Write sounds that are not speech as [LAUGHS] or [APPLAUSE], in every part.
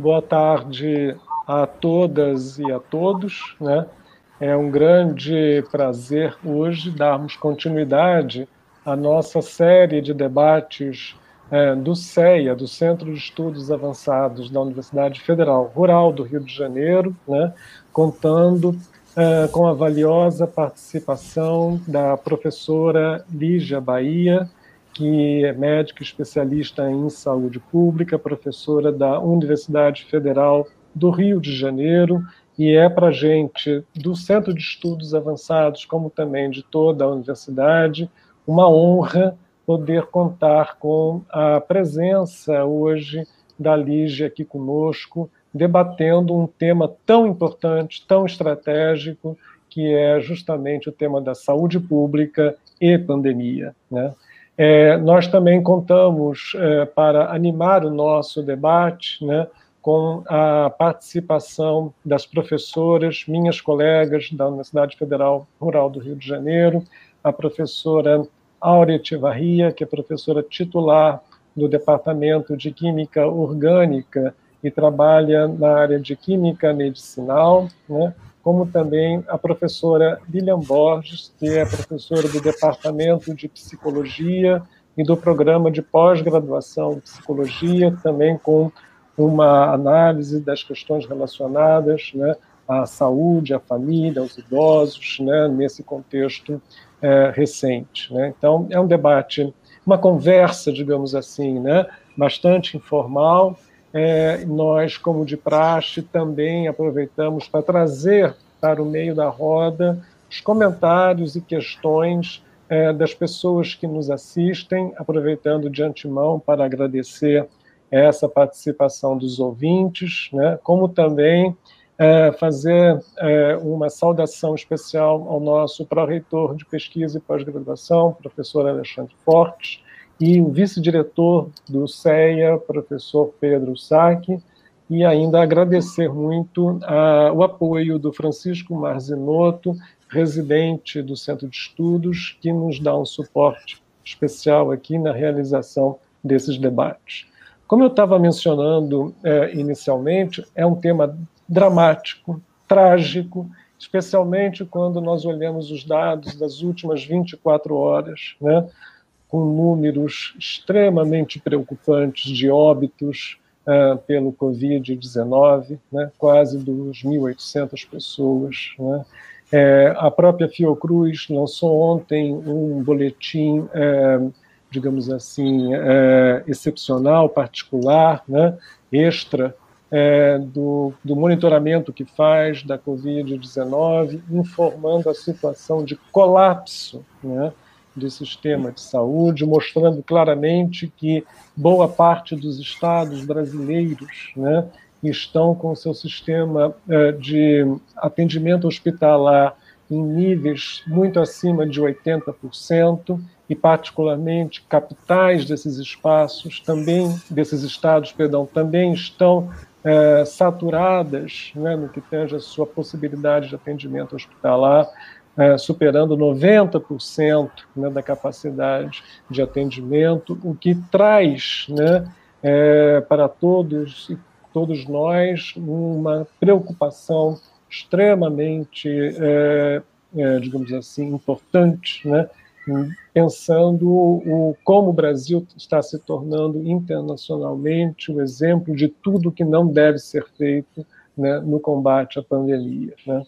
Boa tarde a todas e a todos. Né? É um grande prazer hoje darmos continuidade à nossa série de debates é, do CEA, do Centro de Estudos Avançados da Universidade Federal Rural do Rio de Janeiro, né? contando é, com a valiosa participação da professora Lígia Bahia, que é médica especialista em saúde pública, professora da Universidade Federal do Rio de Janeiro, e é para gente, do Centro de Estudos Avançados, como também de toda a universidade, uma honra poder contar com a presença hoje da Lígia aqui conosco, debatendo um tema tão importante, tão estratégico, que é justamente o tema da saúde pública e pandemia. Né? É, nós também contamos, é, para animar o nosso debate, né, com a participação das professoras, minhas colegas da Universidade Federal Rural do Rio de Janeiro, a professora Áurea Tivarria, que é professora titular do Departamento de Química Orgânica e trabalha na área de Química Medicinal, né, como também a professora Lilian Borges, que é professora do Departamento de Psicologia e do Programa de Pós-Graduação em Psicologia, também com uma análise das questões relacionadas né, à saúde, à família, aos idosos, né, nesse contexto é, recente. Né? Então, é um debate, uma conversa, digamos assim, né, bastante informal, é, nós, como de praxe, também aproveitamos para trazer para o meio da roda os comentários e questões é, das pessoas que nos assistem, aproveitando de antemão para agradecer essa participação dos ouvintes, né, como também é, fazer é, uma saudação especial ao nosso pró-reitor de pesquisa e pós-graduação, professor Alexandre Fortes, e o vice-diretor do CEA, professor Pedro Saque, e ainda agradecer muito a, o apoio do Francisco Marzinotto, residente do Centro de Estudos, que nos dá um suporte especial aqui na realização desses debates. Como eu estava mencionando é, inicialmente, é um tema dramático, trágico, especialmente quando nós olhamos os dados das últimas 24 horas, né? Com números extremamente preocupantes de óbitos uh, pelo Covid-19, né, quase 2.800 pessoas. Né. É, a própria Fiocruz lançou ontem um boletim, é, digamos assim, é, excepcional, particular, né, extra, é, do, do, monitoramento que faz da Covid-19, informando a situação de colapso né, do sistema de saúde, mostrando claramente que boa parte dos estados brasileiros né, estão com seu sistema eh, de atendimento hospitalar em níveis muito acima de 80%, e particularmente capitais desses espaços, também desses estados, perdão, também estão é, saturadas né, no que tange a sua possibilidade de atendimento hospitalar é, superando 90% né, da capacidade de atendimento, o que traz né, é, para todos todos nós uma preocupação extremamente, é, é, digamos assim, importante, né, pensando o, como o Brasil está se tornando internacionalmente o exemplo de tudo que não deve ser feito né, no combate à pandemia. Né.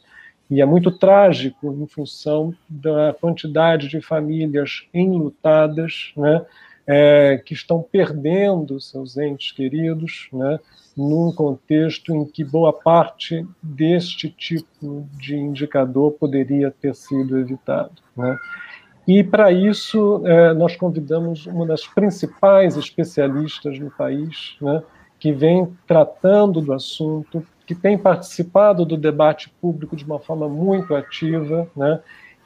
E é muito trágico em função da quantidade de famílias enlutadas, né, é, que estão perdendo seus entes queridos, né, num contexto em que boa parte deste tipo de indicador poderia ter sido evitado. Né. E, para isso, é, nós convidamos uma das principais especialistas no país, né, que vem tratando do assunto que tem participado do debate público de uma forma muito ativa, né,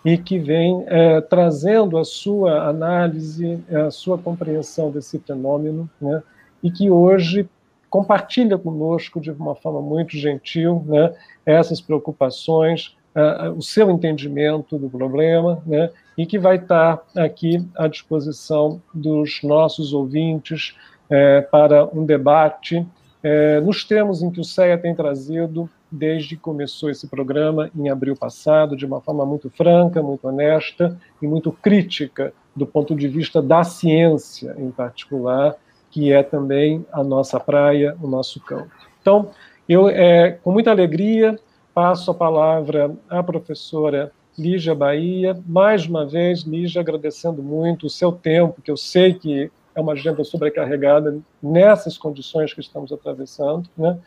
e que vem é, trazendo a sua análise, a sua compreensão desse fenômeno, né, e que hoje compartilha conosco de uma forma muito gentil né, essas preocupações, uh, o seu entendimento do problema, né, e que vai estar aqui à disposição dos nossos ouvintes uh, para um debate é, nos termos em que o CEA tem trazido desde que começou esse programa em abril passado, de uma forma muito franca, muito honesta e muito crítica do ponto de vista da ciência, em particular, que é também a nossa praia, o nosso campo. Então, eu, é, com muita alegria, passo a palavra à professora Lígia Bahia. Mais uma vez, Lígia, agradecendo muito o seu tempo, que eu sei que é uma agenda sobrecarregada nessas condições que estamos atravessando, né,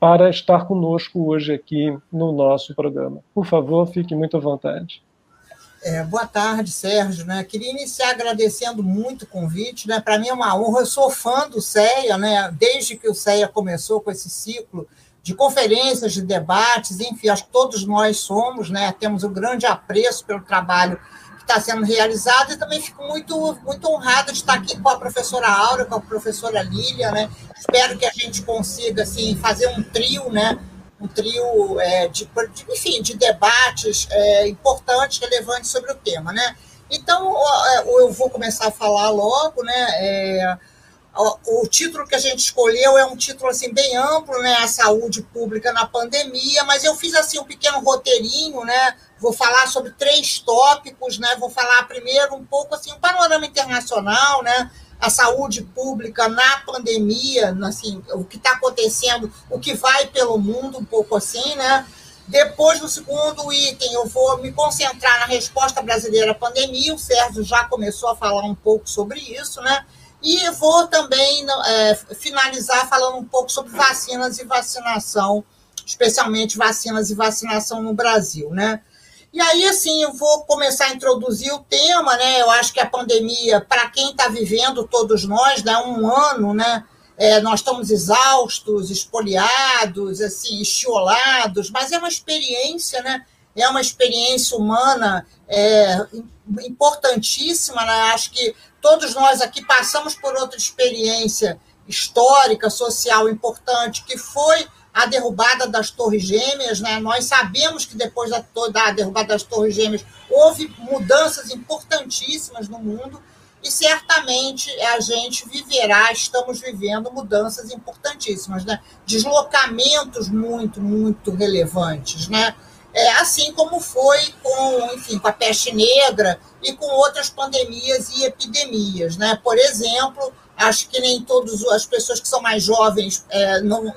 para estar conosco hoje aqui no nosso programa. Por favor, fique muito à vontade. É, boa tarde, Sérgio. Né? Queria iniciar agradecendo muito o convite. Né? Para mim é uma honra. Eu sou fã do CEA, né? desde que o CEA começou com esse ciclo de conferências, de debates, enfim, acho que todos nós somos, né? temos um grande apreço pelo trabalho está sendo realizado e também fico muito, muito honrada de estar aqui com a professora Aura, com a professora Lília, né? Espero que a gente consiga, assim, fazer um trio, né? Um trio é, de, de, enfim, de debates é, importantes, relevantes sobre o tema, né? Então, é, eu vou começar a falar logo, né? É, o título que a gente escolheu é um título assim bem amplo, né, a saúde pública na pandemia, mas eu fiz assim um pequeno roteirinho, né? Vou falar sobre três tópicos, né? Vou falar primeiro um pouco assim, um panorama internacional, né? A saúde pública na pandemia, assim, o que está acontecendo, o que vai pelo mundo, um pouco assim, né? Depois, no segundo item, eu vou me concentrar na resposta brasileira à pandemia. O Sérgio já começou a falar um pouco sobre isso, né? E vou também é, finalizar falando um pouco sobre vacinas e vacinação, especialmente vacinas e vacinação no Brasil, né? E aí, assim, eu vou começar a introduzir o tema, né? Eu acho que a pandemia, para quem está vivendo, todos nós, né? um ano, né? É, nós estamos exaustos, espoliados, assim, estiolados, mas é uma experiência, né? É uma experiência humana é, importantíssima, né? Acho que todos nós aqui passamos por outra experiência histórica, social importante, que foi a derrubada das Torres Gêmeas. Né? Nós sabemos que depois da, da derrubada das Torres Gêmeas houve mudanças importantíssimas no mundo e certamente a gente viverá, estamos vivendo mudanças importantíssimas, né? deslocamentos muito, muito relevantes. Né? É, assim como foi com, enfim, com a peste negra e com outras pandemias e epidemias. Né? Por exemplo, acho que nem todas as pessoas que são mais jovens é, não,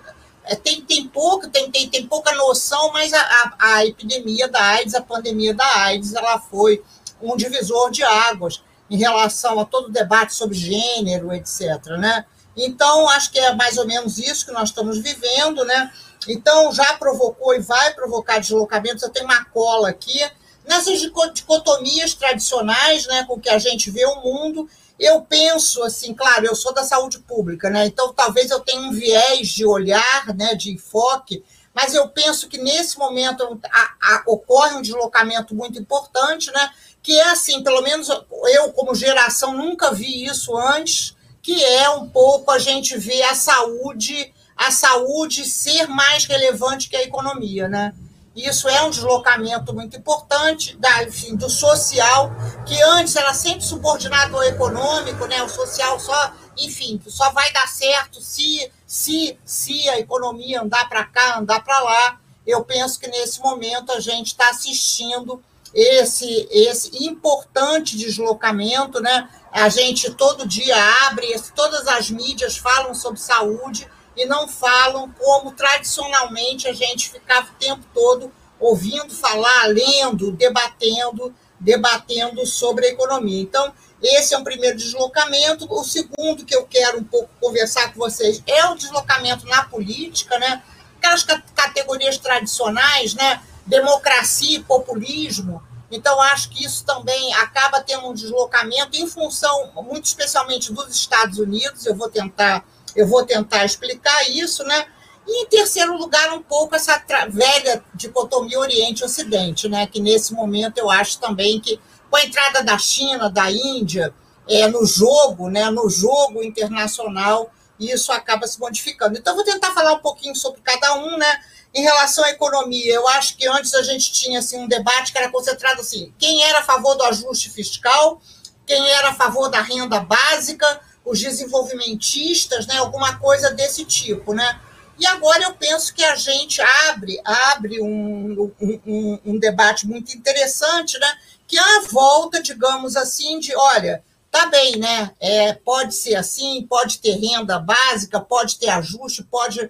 tem, tem, pouco, tem, tem, tem pouca noção, mas a, a, a, epidemia da AIDS, a pandemia da AIDS, ela foi um divisor de águas em relação a todo o debate sobre gênero, etc. Né? Então, acho que é mais ou menos isso que nós estamos vivendo, né? Então, já provocou e vai provocar deslocamentos. Eu tenho uma cola aqui. Nessas dicotomias tradicionais, né, com que a gente vê o mundo, eu penso assim, claro, eu sou da saúde pública, né? Então talvez eu tenha um viés de olhar, né, de enfoque, mas eu penso que nesse momento a, a, ocorre um deslocamento muito importante, né? Que é assim, pelo menos eu como geração nunca vi isso antes, que é um pouco a gente ver a saúde a saúde ser mais relevante que a economia, né? Isso é um deslocamento muito importante da, enfim, do social, que antes era sempre subordinado ao econômico, né? O social só, enfim, só vai dar certo se se se a economia andar para cá, andar para lá. Eu penso que nesse momento a gente está assistindo esse esse importante deslocamento, né? A gente todo dia abre, todas as mídias falam sobre saúde e não falam como tradicionalmente a gente ficava o tempo todo ouvindo falar, lendo, debatendo, debatendo sobre a economia. Então, esse é um primeiro deslocamento. O segundo que eu quero um pouco conversar com vocês é o deslocamento na política, né? Aquelas categorias tradicionais, né? Democracia e populismo. Então, acho que isso também acaba tendo um deslocamento em função, muito especialmente dos Estados Unidos. Eu vou tentar eu vou tentar explicar isso, né? E, em terceiro lugar, um pouco essa velha dicotomia Oriente-Ocidente, né? que nesse momento eu acho também que, com a entrada da China, da Índia, é, no jogo, né? no jogo internacional, isso acaba se modificando. Então, vou tentar falar um pouquinho sobre cada um, né? Em relação à economia, eu acho que antes a gente tinha assim, um debate que era concentrado assim: quem era a favor do ajuste fiscal, quem era a favor da renda básica, os desenvolvimentistas, né, alguma coisa desse tipo, né? E agora eu penso que a gente abre, abre um, um, um, debate muito interessante, né? Que é a volta, digamos assim, de olha, tá bem, né? É, pode ser assim, pode ter renda básica, pode ter ajuste, pode,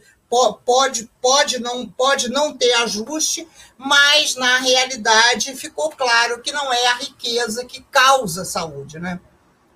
pode, pode, não, pode não ter ajuste, mas na realidade ficou claro que não é a riqueza que causa saúde, né?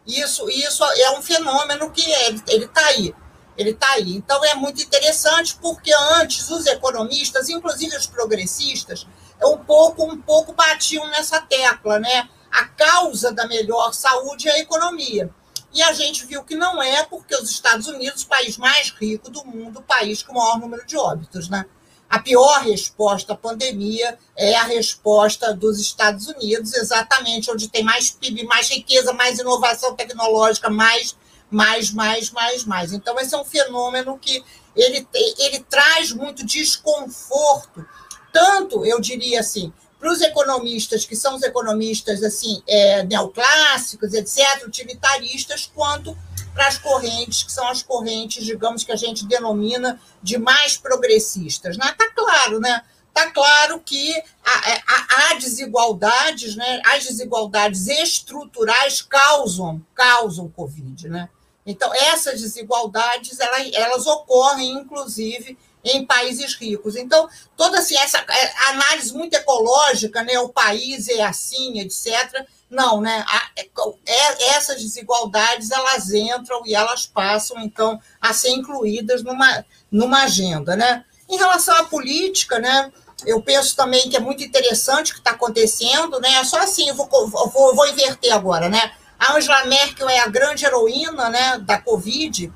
Isso, isso é um fenômeno que ele está aí ele está aí. Então é muito interessante porque antes os economistas, inclusive os progressistas, um pouco um pouco batiam nessa tecla, né? A causa da melhor saúde é a economia. E a gente viu que não é porque os Estados Unidos, o país mais rico do mundo, o país com o maior número de óbitos, né? A pior resposta à pandemia é a resposta dos Estados Unidos, exatamente onde tem mais PIB, mais riqueza, mais inovação tecnológica, mais mais, mais, mais, mais. Então, esse é um fenômeno que ele, ele traz muito desconforto, tanto, eu diria assim, para os economistas, que são os economistas assim é, neoclássicos, etc., utilitaristas, quanto para as correntes, que são as correntes, digamos, que a gente denomina de mais progressistas. Está né? Tá claro, né? Está claro que há, há, desigualdades, né? as desigualdades estruturais causam, causam Covid. Né? Então, essas desigualdades, elas, elas ocorrem, inclusive, em países ricos. Então, toda assim, essa é, análise muito ecológica, né, o país é assim, etc., não, né? É, é, essas desigualdades elas entram e elas passam, então, a ser incluídas numa, numa agenda. Né? Em relação à política, né, eu penso também que é muito interessante o que está acontecendo, né? Só assim, eu vou, vou, vou inverter agora, né? A Angela Merkel é a grande heroína né, da Covid.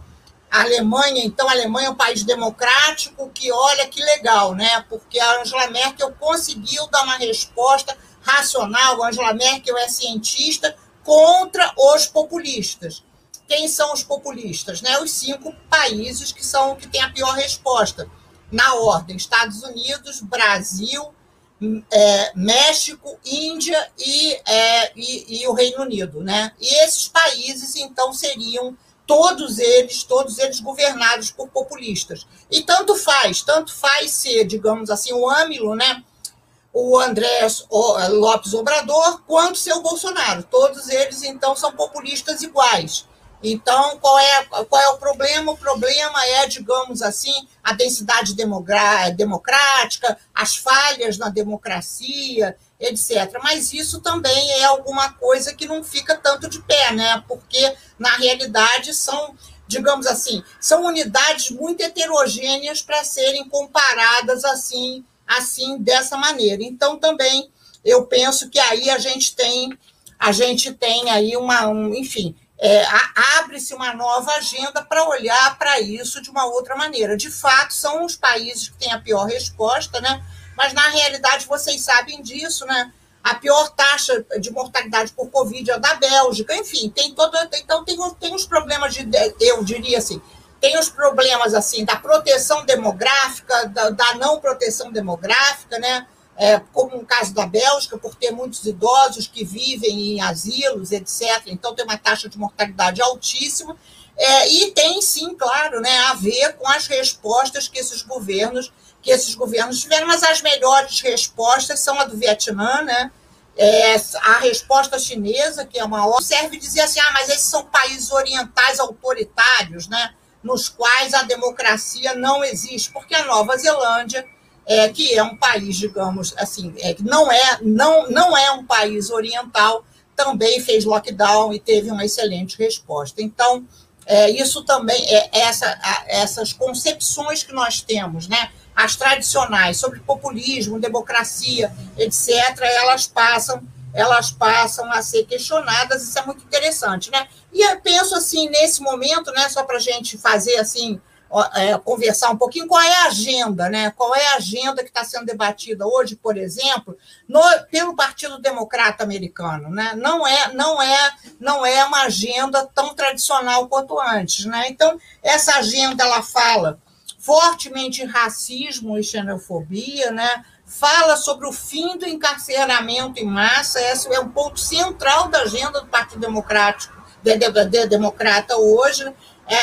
A Alemanha, então, a Alemanha é um país democrático que, olha que legal, né? Porque a Angela Merkel conseguiu dar uma resposta racional. Angela Merkel é cientista contra os populistas. Quem são os populistas? Né? Os cinco países que são que têm a pior resposta. Na ordem: Estados Unidos, Brasil, é, México, Índia e, é, e, e, o Reino Unido, né? E esses países, então, seriam todos eles, todos eles governados por populistas. E tanto faz, tanto faz ser, digamos assim, o AMILO, né? O André Lopes Obrador, quanto ser o Bolsonaro. Todos eles, então, são populistas iguais. Então, qual é, qual é o problema? O problema é, digamos assim, a densidade democrática, as falhas na democracia, etc. Mas isso também é alguma coisa que não fica tanto de pé, né? Porque, na realidade, são, digamos assim, são unidades muito heterogêneas para serem comparadas assim, assim, dessa maneira. Então, também eu penso que aí a gente tem a gente tem aí uma, um, enfim, é, abre-se uma nova agenda para olhar para isso de uma outra maneira. De fato, são os países que têm a pior resposta, né? mas na realidade vocês sabem disso, né? A pior taxa de mortalidade por Covid é da Bélgica, enfim, tem todo. Então tem, tem os problemas de, eu diria assim, tem os problemas assim da proteção demográfica, da, da não proteção demográfica, né? é, como no caso da Bélgica, por ter muitos idosos que vivem em asilos, etc. Então, tem uma taxa de mortalidade altíssima. É, e tem, sim, claro, né, a ver com as respostas que esses governos que esses governos tiveram, mas as melhores respostas são a do Vietnã, né? É, a resposta chinesa, que é uma serve dizer assim, ah, mas esses são países orientais autoritários, né? Nos quais a democracia não existe, porque a Nova Zelândia é, que é um país, digamos assim, é, não é, não, não é um país oriental, também fez lockdown e teve uma excelente resposta. Então, é, isso também, é essa, essas concepções que nós temos, né, as tradicionais sobre populismo, democracia, etc., elas passam, elas passam a ser questionadas, isso é muito interessante, né? E eu penso assim, nesse momento, né, só para a gente fazer assim é, conversar um pouquinho qual é a agenda, né? Qual é a agenda que está sendo debatida hoje, por exemplo, no, pelo Partido Democrata Americano, né? Não é, não é, não é uma agenda tão tradicional quanto antes, né? Então essa agenda ela fala fortemente em racismo e xenofobia, né? Fala sobre o fim do encarceramento em massa, esse é um ponto central da agenda do Partido Democrático de, de, de democrata hoje, é,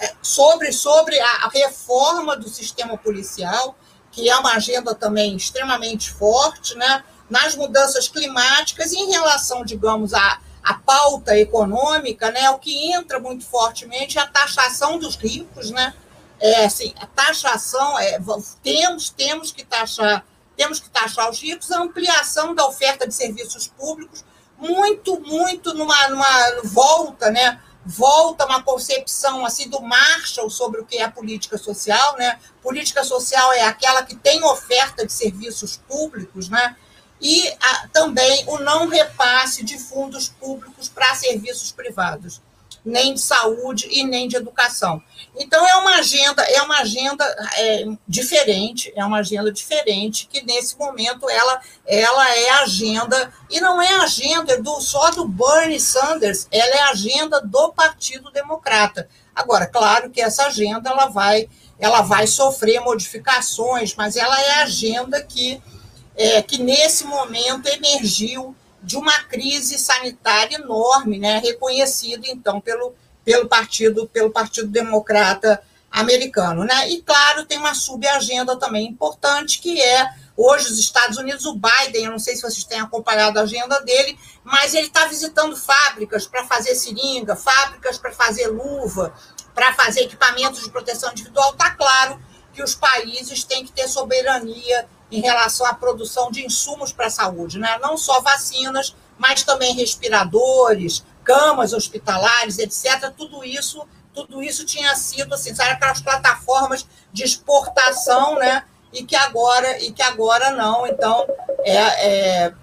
é, sobre, sobre a, reforma do sistema policial, que é uma agenda também extremamente forte, né? nas mudanças climáticas e em relação, digamos, à, à pauta econômica, né? o que entra muito fortemente é a taxação dos ricos, né? É, assim, a taxação, é, temos, temos que taxar temos que taxar os ricos, a ampliação da oferta de serviços públicos, muito, muito numa, numa volta, né? Volta uma concepção assim do Marshall sobre o que é política social, né? Política social é aquela que tem oferta de serviços públicos, né? E a, também o não repasse de fundos públicos para serviços privados nem de saúde e nem de educação. Então é uma agenda, é uma agenda é, diferente, é uma agenda diferente que nesse momento ela, ela é agenda e não é agenda do só do Bernie Sanders, ela é agenda do Partido Democrata. Agora, claro que essa agenda ela vai ela vai sofrer modificações, mas ela é agenda que é, que nesse momento emergiu de uma crise sanitária enorme, né, reconhecida então pelo, pelo partido pelo Partido Democrata americano, né? E claro, tem uma subagenda também importante que é hoje os Estados Unidos, o Biden, eu não sei se vocês têm acompanhado a agenda dele, mas ele está visitando fábricas para fazer seringa, fábricas para fazer luva, para fazer equipamentos de proteção individual. Está claro que os países têm que ter soberania em relação à produção de insumos para a saúde, né? não só vacinas, mas também respiradores, camas hospitalares, etc. Tudo isso, tudo isso tinha sido assim, sabe, aquelas plataformas de exportação, né? E que agora, e que agora não. Então, é, é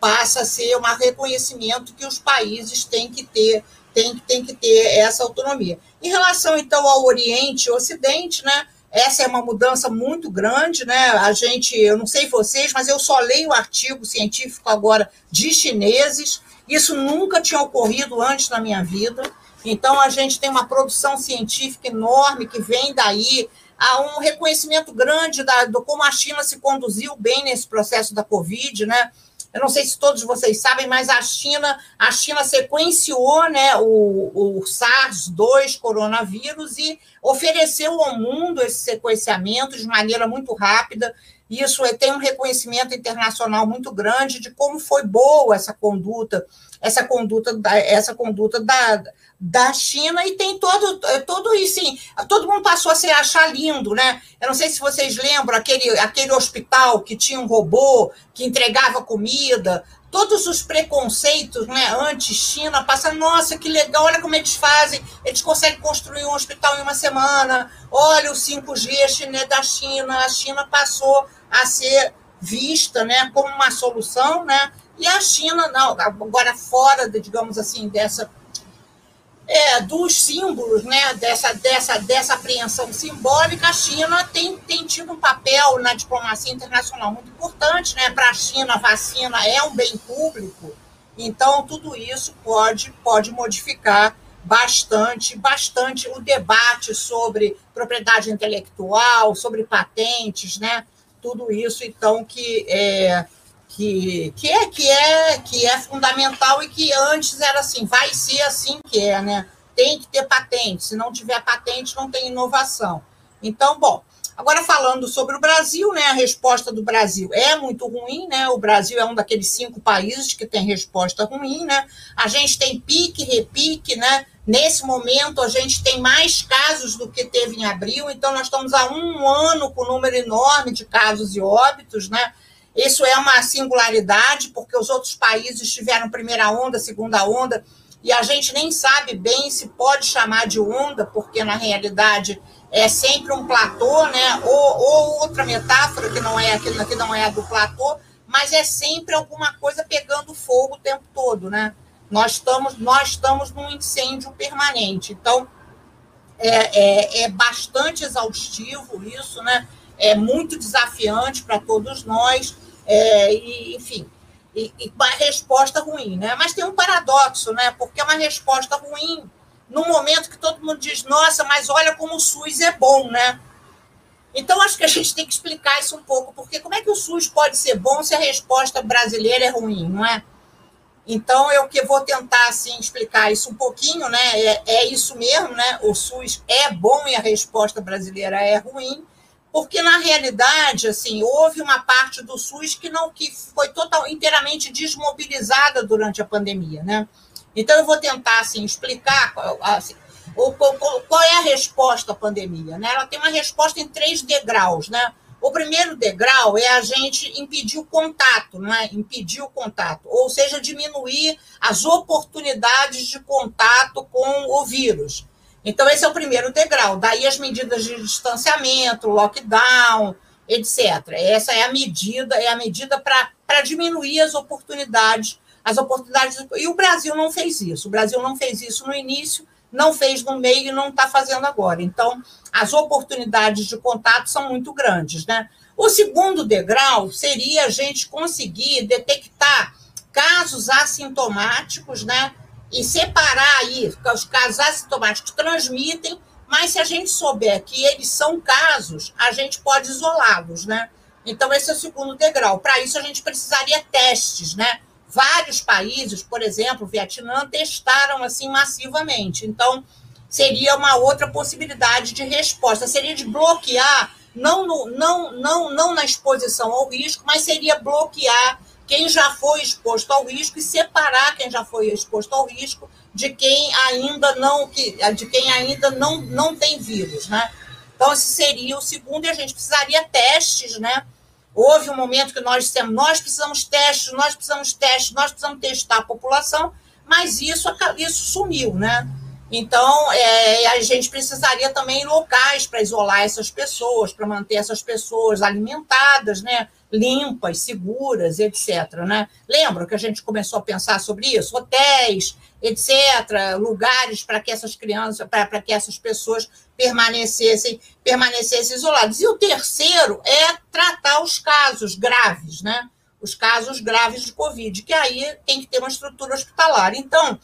passa a ser um reconhecimento que os países têm que ter, têm, têm que ter essa autonomia. Em relação, então, ao Oriente e Ocidente, né? Essa é uma mudança muito grande, né? A gente, eu não sei vocês, mas eu só leio artigo científico agora de chineses. Isso nunca tinha ocorrido antes na minha vida. Então, a gente tem uma produção científica enorme que vem daí, há um reconhecimento grande da, do como a China se conduziu bem nesse processo da Covid, né? Eu não sei se todos vocês sabem, mas a China, a China sequenciou né, o, o SARS-2 coronavírus e ofereceu ao mundo esse sequenciamento de maneira muito rápida. Isso é, tem um reconhecimento internacional muito grande de como foi boa essa conduta, essa conduta da, essa conduta da, da China e tem todo, é, todo isso, sim, todo mundo passou a se achar lindo, né? Eu não sei se vocês lembram aquele, aquele hospital que tinha um robô que entregava comida, todos os preconceitos né, anti-China passam, nossa, que legal, olha como eles fazem, eles conseguem construir um hospital em uma semana, olha o 5G chinês da China, a China passou a ser vista né, como uma solução, né? E a China, não, agora fora, digamos assim, dessa é, dos símbolos né, dessa, dessa, dessa apreensão simbólica, a China tem, tem tido um papel na diplomacia internacional muito importante. Né? Para a China, a vacina é um bem público, então tudo isso pode, pode modificar bastante, bastante o debate sobre propriedade intelectual, sobre patentes, né? tudo isso, então, que é, que, que, é, que, é, que é fundamental e que antes era assim, vai ser assim que é, né? Tem que ter patente, se não tiver patente, não tem inovação. Então, bom, agora falando sobre o Brasil, né? A resposta do Brasil é muito ruim, né? O Brasil é um daqueles cinco países que tem resposta ruim, né? A gente tem pique, repique, né? Nesse momento, a gente tem mais casos do que teve em abril, então nós estamos há um ano com um número enorme de casos e óbitos, né? Isso é uma singularidade, porque os outros países tiveram primeira onda, segunda onda, e a gente nem sabe bem se pode chamar de onda, porque na realidade é sempre um platô, né? Ou, ou outra metáfora que não é aquilo que não é a do platô, mas é sempre alguma coisa pegando fogo o tempo todo, né? Nós estamos, nós estamos num incêndio permanente. Então, é, é, é bastante exaustivo isso, né? É muito desafiante para todos nós é, e, enfim, e, e uma resposta ruim, né? Mas tem um paradoxo, né? Porque é uma resposta ruim no momento que todo mundo diz, nossa, mas olha como o SUS é bom, né? Então, acho que a gente tem que explicar isso um pouco, porque como é que o SUS pode ser bom se a resposta brasileira é ruim, não é? Então, eu que vou tentar assim, explicar isso um pouquinho, né? É, é, isso mesmo, né? O SUS é bom e a resposta brasileira é ruim, porque na realidade, assim, houve uma parte do SUS que não que foi total, inteiramente desmobilizada durante a pandemia, né? Então, eu vou tentar assim, explicar assim, o, qual, é a resposta à pandemia. Né? Ela tem uma resposta em três degraus, né? O primeiro degrau é a gente impedir o contato, não é? Impedir o contato, ou seja, diminuir as oportunidades de contato com o vírus. Então, esse é o primeiro degrau. Daí as medidas de distanciamento, lockdown, etc. Essa é a medida, é a medida para diminuir as oportunidades, as oportunidades. E o Brasil não fez isso. O Brasil não fez isso no início, não fez no meio e não está fazendo agora. Então, as oportunidades de contato são muito grandes. Né? O segundo degrau seria a gente conseguir detectar casos assintomáticos, né? E separar aí, os casos assintomáticos transmitem, mas se a gente souber que eles são casos, a gente pode isolá-los, né? Então, esse é o segundo degrau. Para isso, a gente precisaria testes, né? Vários países, por exemplo, Vietnã, testaram assim massivamente. Então, seria uma outra possibilidade de resposta. Seria de bloquear, não, no, não, não, não na exposição ao risco, mas seria bloquear quem já foi exposto ao risco e separar quem já foi exposto ao risco de quem ainda não de quem ainda não, não tem vírus, né? Então esse seria o segundo e a gente precisaria testes, né? Houve um momento que nós dissemos, nós precisamos testes, nós precisamos testes, nós precisamos testar a população, mas isso, isso sumiu, né? Então, é, a gente precisaria também locais para isolar essas pessoas, para manter essas pessoas alimentadas, né? Limpas, seguras, etc. Né? Lembra que a gente começou a pensar sobre isso? Hotéis, etc., lugares para que essas crianças, para que essas pessoas permanecessem, permanecessem isoladas. E o terceiro é tratar os casos graves, né? Os casos graves de Covid, que aí tem que ter uma estrutura hospitalar. Então,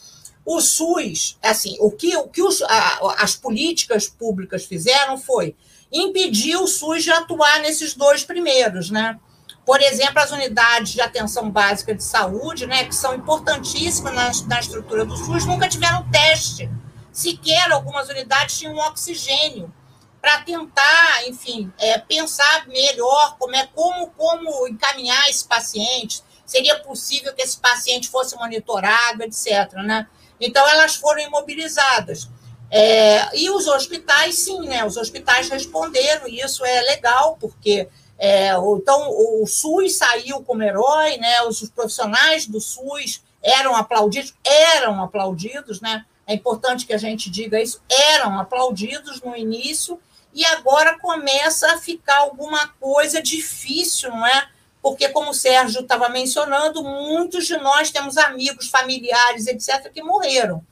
o SUS, assim, o que, o que os, a, as políticas públicas fizeram foi impedir o SUS de atuar nesses dois primeiros, né? Por exemplo, as unidades de atenção básica de saúde, né, que são importantíssimas na, na estrutura do SUS, nunca tiveram teste. Sequer algumas unidades tinham oxigênio para tentar, enfim, é, pensar melhor como é como, como encaminhar esse paciente. Seria possível que esse paciente fosse monitorado, etc. Né? Então, elas foram imobilizadas. É, e os hospitais, sim, né? Os hospitais responderam, e isso é legal, porque é, então, o SUS saiu como herói, né? os profissionais do SUS eram aplaudidos, eram aplaudidos, né? é importante que a gente diga isso, eram aplaudidos no início, e agora começa a ficar alguma coisa difícil, não é? Porque, como o Sérgio estava mencionando, muitos de nós temos amigos, familiares, etc., que morreram.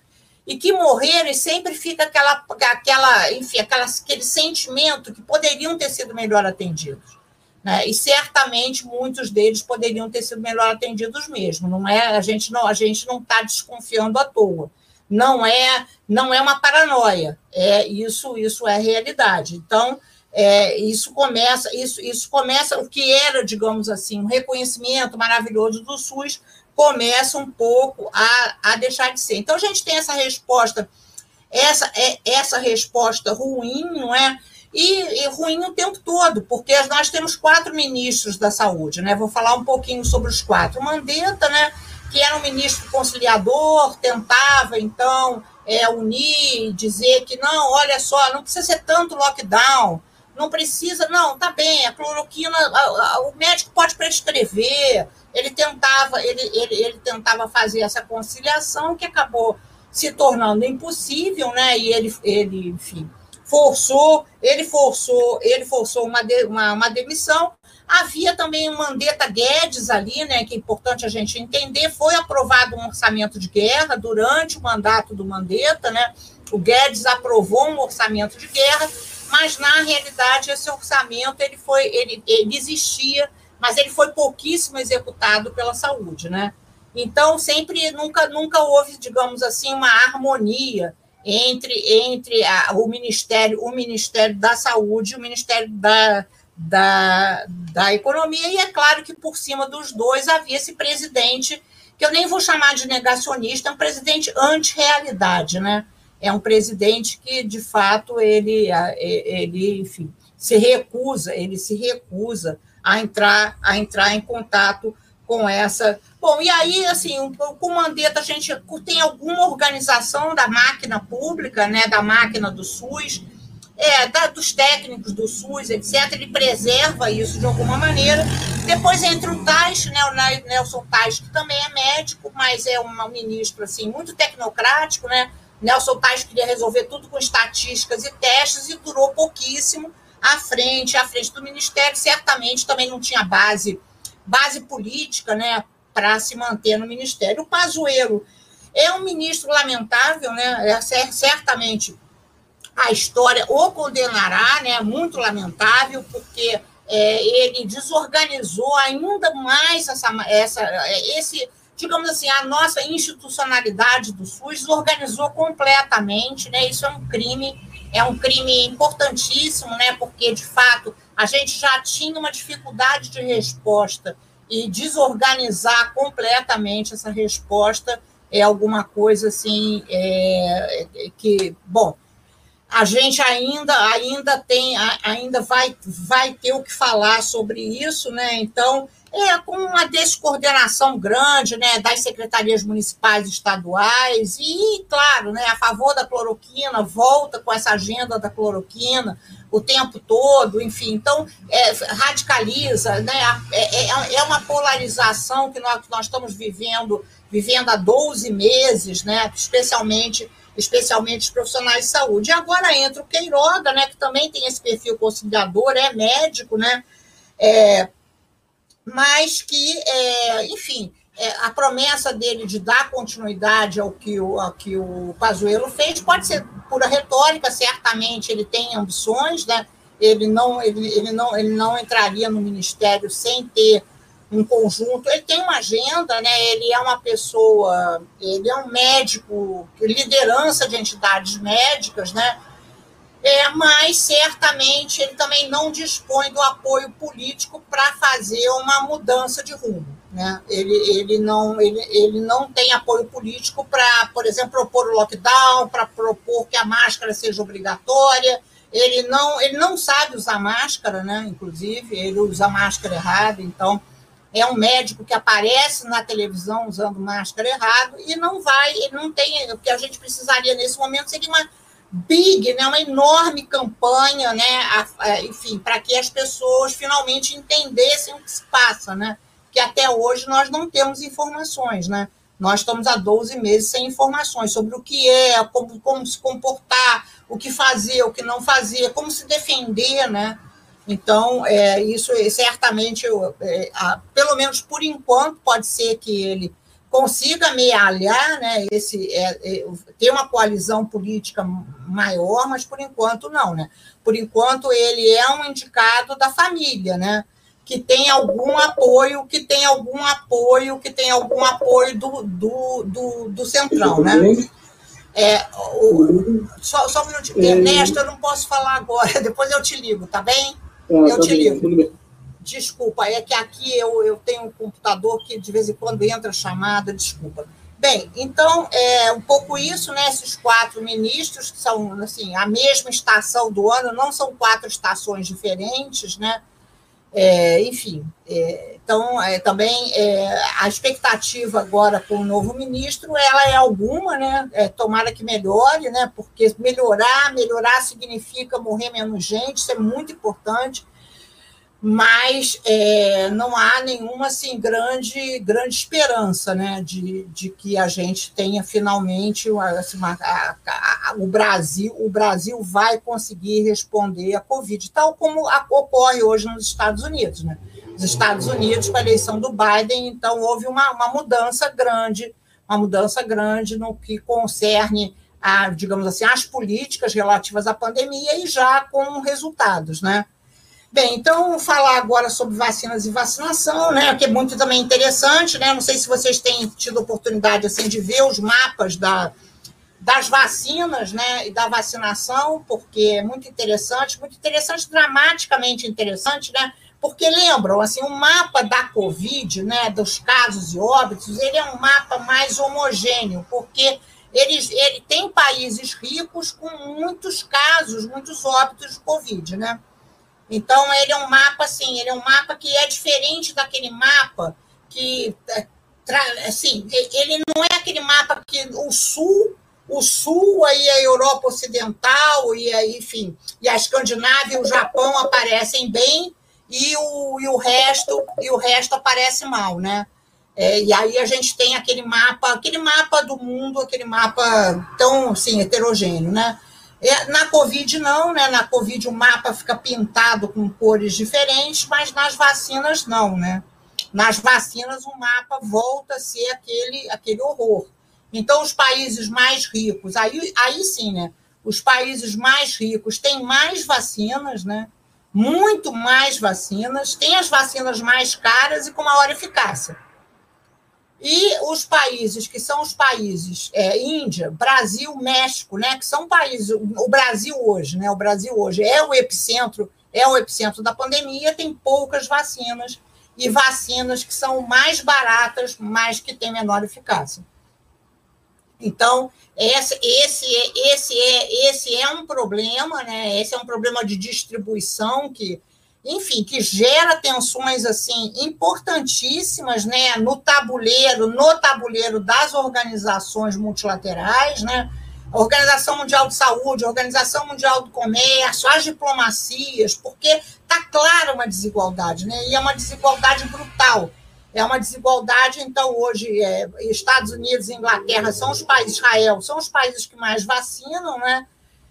E que morreram e sempre fica aquela, aquela, enfim, aquela, aquele sentimento que poderiam ter sido melhor atendidos. Né? E certamente muitos deles poderiam ter sido melhor atendidos mesmo. Não é a gente não a gente não está desconfiando à toa. Não é não é uma paranoia. É isso isso é realidade. Então é, isso começa isso isso começa o que era digamos assim um reconhecimento maravilhoso do SUS começa um pouco a, a deixar de ser. Então a gente tem essa resposta essa é essa resposta ruim, não é? E, e, ruim o tempo todo, porque nós temos quatro ministros da saúde, né? Vou falar um pouquinho sobre os quatro. O Mandetta, né, que era um ministro conciliador, tentava, então, é, unir, dizer que não, olha só, não precisa ser tanto lockdown, não precisa, não, tá bem, a cloroquina, a, a, o médico pode prescrever. Ele tentava, ele, ele, ele tentava fazer essa conciliação que acabou se tornando impossível, né? E ele, ele enfim, forçou, ele forçou, ele forçou uma, de, uma, uma, demissão. Havia também o Mandetta Guedes ali, né, que é importante a gente entender, foi aprovado um orçamento de guerra durante o mandato do Mandetta, né? O Guedes aprovou um orçamento de guerra, mas na realidade esse orçamento ele foi, ele, ele existia, mas ele foi pouquíssimo executado pela saúde, né? Então sempre nunca nunca houve, digamos assim, uma harmonia entre, entre a, o Ministério, o Ministério da Saúde e o Ministério da, da, da Economia, e é claro que por cima dos dois havia esse presidente que eu nem vou chamar de negacionista, é um presidente anti-realidade, né? É um presidente que, de fato, ele, ele enfim, se recusa, ele se recusa a entrar, a entrar em contato com essa. Bom, e aí, assim, com o Mandetta, a gente tem alguma organização da máquina pública, né, da máquina do SUS, é, da, dos técnicos do SUS, etc., ele preserva isso de alguma maneira. Depois entra o Tais, né, o Nelson Tais, que também é médico, mas é um ministro assim, muito tecnocrático. Né? Nelson Tais queria resolver tudo com estatísticas e testes e durou pouquíssimo à frente, à frente do Ministério. Certamente também não tinha base, base política né, para se manter no Ministério. O Pazuello é um ministro lamentável, né, é, certamente a história o condenará, né? Muito lamentável, porque é, ele desorganizou ainda mais essa, essa, esse, digamos assim, a nossa institucionalidade do SUS desorganizou completamente, né? Isso é um crime, é um crime importantíssimo, né? Porque de fato a gente já tinha uma dificuldade de resposta e desorganizar completamente essa resposta é alguma coisa assim é, que, bom, a gente ainda ainda tem ainda vai vai ter o que falar sobre isso, né? Então é com uma descoordenação grande, né, das secretarias municipais e estaduais e claro, né, a favor da cloroquina volta com essa agenda da cloroquina o tempo todo, enfim, então é, radicaliza, né? É, é, é uma polarização que nós, que nós estamos vivendo vivendo há 12 meses, né? Especialmente especialmente os profissionais de saúde. E agora entra o Queiroga, né, que também tem esse perfil conciliador, é médico, né, é, mas que, é, enfim, é, a promessa dele de dar continuidade ao que o, ao que o Pazuello fez pode ser pura retórica, certamente ele tem ambições, né, ele não, ele, ele, não, ele não entraria no ministério sem ter um conjunto. Ele tem uma agenda, né? Ele é uma pessoa, ele é um médico, liderança de entidades médicas, né? É, mas certamente ele também não dispõe do apoio político para fazer uma mudança de rumo. Né? Ele, ele, não, ele, ele não tem apoio político para, por exemplo, propor o lockdown, para propor que a máscara seja obrigatória. Ele não, ele não sabe usar máscara, né? inclusive, ele usa máscara errada, então é um médico que aparece na televisão usando máscara errado e não vai, ele não tem, o que a gente precisaria nesse momento seria uma big, né, uma enorme campanha, né, a, a, enfim, para que as pessoas finalmente entendessem o que se passa, né, que até hoje nós não temos informações, né, nós estamos há 12 meses sem informações sobre o que é, como, como se comportar, o que fazer, o que não fazer, como se defender, né, então, é, isso certamente, é, a, pelo menos por enquanto, pode ser que ele consiga amealhar, né, esse, é, é, ter uma coalizão política maior, mas por enquanto não. Né? Por enquanto, ele é um indicado da família, né? que tem algum apoio, que tem algum apoio, que tem algum apoio do, do, do, do Centrão, né? É, o, só, só um minutinho. Ernesto, eu não posso falar agora, [LAUGHS] depois eu te ligo, tá bem? Ah, eu tá te ligo. Desculpa, é que aqui eu, eu tenho um computador que de vez em quando entra chamada, desculpa. Bem, então, é um pouco isso, né? Esses quatro ministros, que são, assim, a mesma estação do ano, não são quatro estações diferentes, né? É, enfim, é, então, é, também é, a expectativa agora com o novo ministro, ela é alguma, né? É, tomara que melhore, né? Porque melhorar, melhorar significa morrer menos gente, isso é muito importante mas é, não há nenhuma assim, grande, grande esperança né, de, de que a gente tenha finalmente assim, uma, a, a, o Brasil, o Brasil vai conseguir responder à Covid, tal como a, ocorre hoje nos Estados Unidos. Né? Os Estados Unidos, com a eleição do Biden, então houve uma, uma mudança grande, uma mudança grande no que concerne a, digamos assim, as políticas relativas à pandemia e já com resultados, né? Bem, então falar agora sobre vacinas e vacinação, né, que é muito também interessante, né? Não sei se vocês têm tido oportunidade assim de ver os mapas da, das vacinas, né, e da vacinação, porque é muito interessante, muito interessante, dramaticamente interessante, né? Porque lembram, assim, o mapa da Covid, né, dos casos e óbitos, ele é um mapa mais homogêneo, porque eles, ele tem países ricos com muitos casos, muitos óbitos de Covid, né? Então, ele é um mapa, assim, ele é um mapa que é diferente daquele mapa que, é, assim, ele não é aquele mapa que o Sul, o Sul, aí a Europa Ocidental, e aí, enfim, e a Escandinávia e o Japão aparecem bem, e o, e o resto e o resto aparece mal, né? É, e aí a gente tem aquele mapa, aquele mapa do mundo, aquele mapa tão assim, heterogêneo, né? É, na Covid não, né? Na Covid o mapa fica pintado com cores diferentes, mas nas vacinas não, né? Nas vacinas o mapa volta a ser aquele, aquele horror. Então os países mais ricos, aí, aí sim, né? Os países mais ricos têm mais vacinas, né? muito mais vacinas, tem as vacinas mais caras e com maior eficácia. E os países que são os países é, Índia, Brasil, México, né, que são países, o Brasil hoje, né, o Brasil hoje é o epicentro, é o epicentro da pandemia, tem poucas vacinas e vacinas que são mais baratas, mas que têm menor eficácia. Então, esse, esse, esse, é, esse é um problema, né? Esse é um problema de distribuição que, enfim, que gera tensões assim importantíssimas, né? No tabuleiro, no tabuleiro das organizações multilaterais, né? A Organização Mundial de Saúde, a Organização Mundial do Comércio, as diplomacias, porque está clara uma desigualdade, né? E é uma desigualdade brutal é uma desigualdade. Então, hoje, é, Estados Unidos e Inglaterra são os países, Israel, são os países que mais vacinam, né?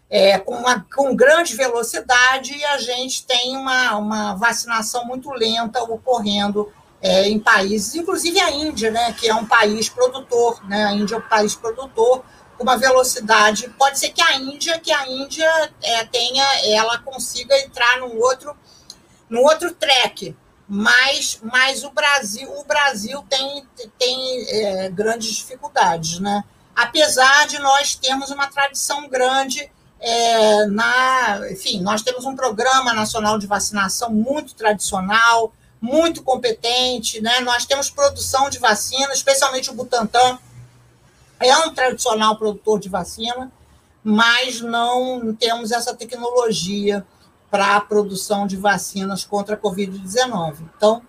É, com, uma, com grande velocidade, e a gente tem uma, uma vacinação muito lenta ocorrendo é, em países, inclusive a Índia, né, que é um país produtor, né, a Índia é um país produtor com uma velocidade. Pode ser que a Índia, que a Índia é, tenha, ela consiga entrar num outro, num outro track, mas, mas o Brasil o Brasil tem, tem é, grandes dificuldades, né? apesar de nós termos uma tradição grande é, na, enfim, nós temos um programa nacional de vacinação muito tradicional, muito competente, né? Nós temos produção de vacina, especialmente o Butantan é um tradicional produtor de vacina, mas não temos essa tecnologia para a produção de vacinas contra a Covid-19. Então,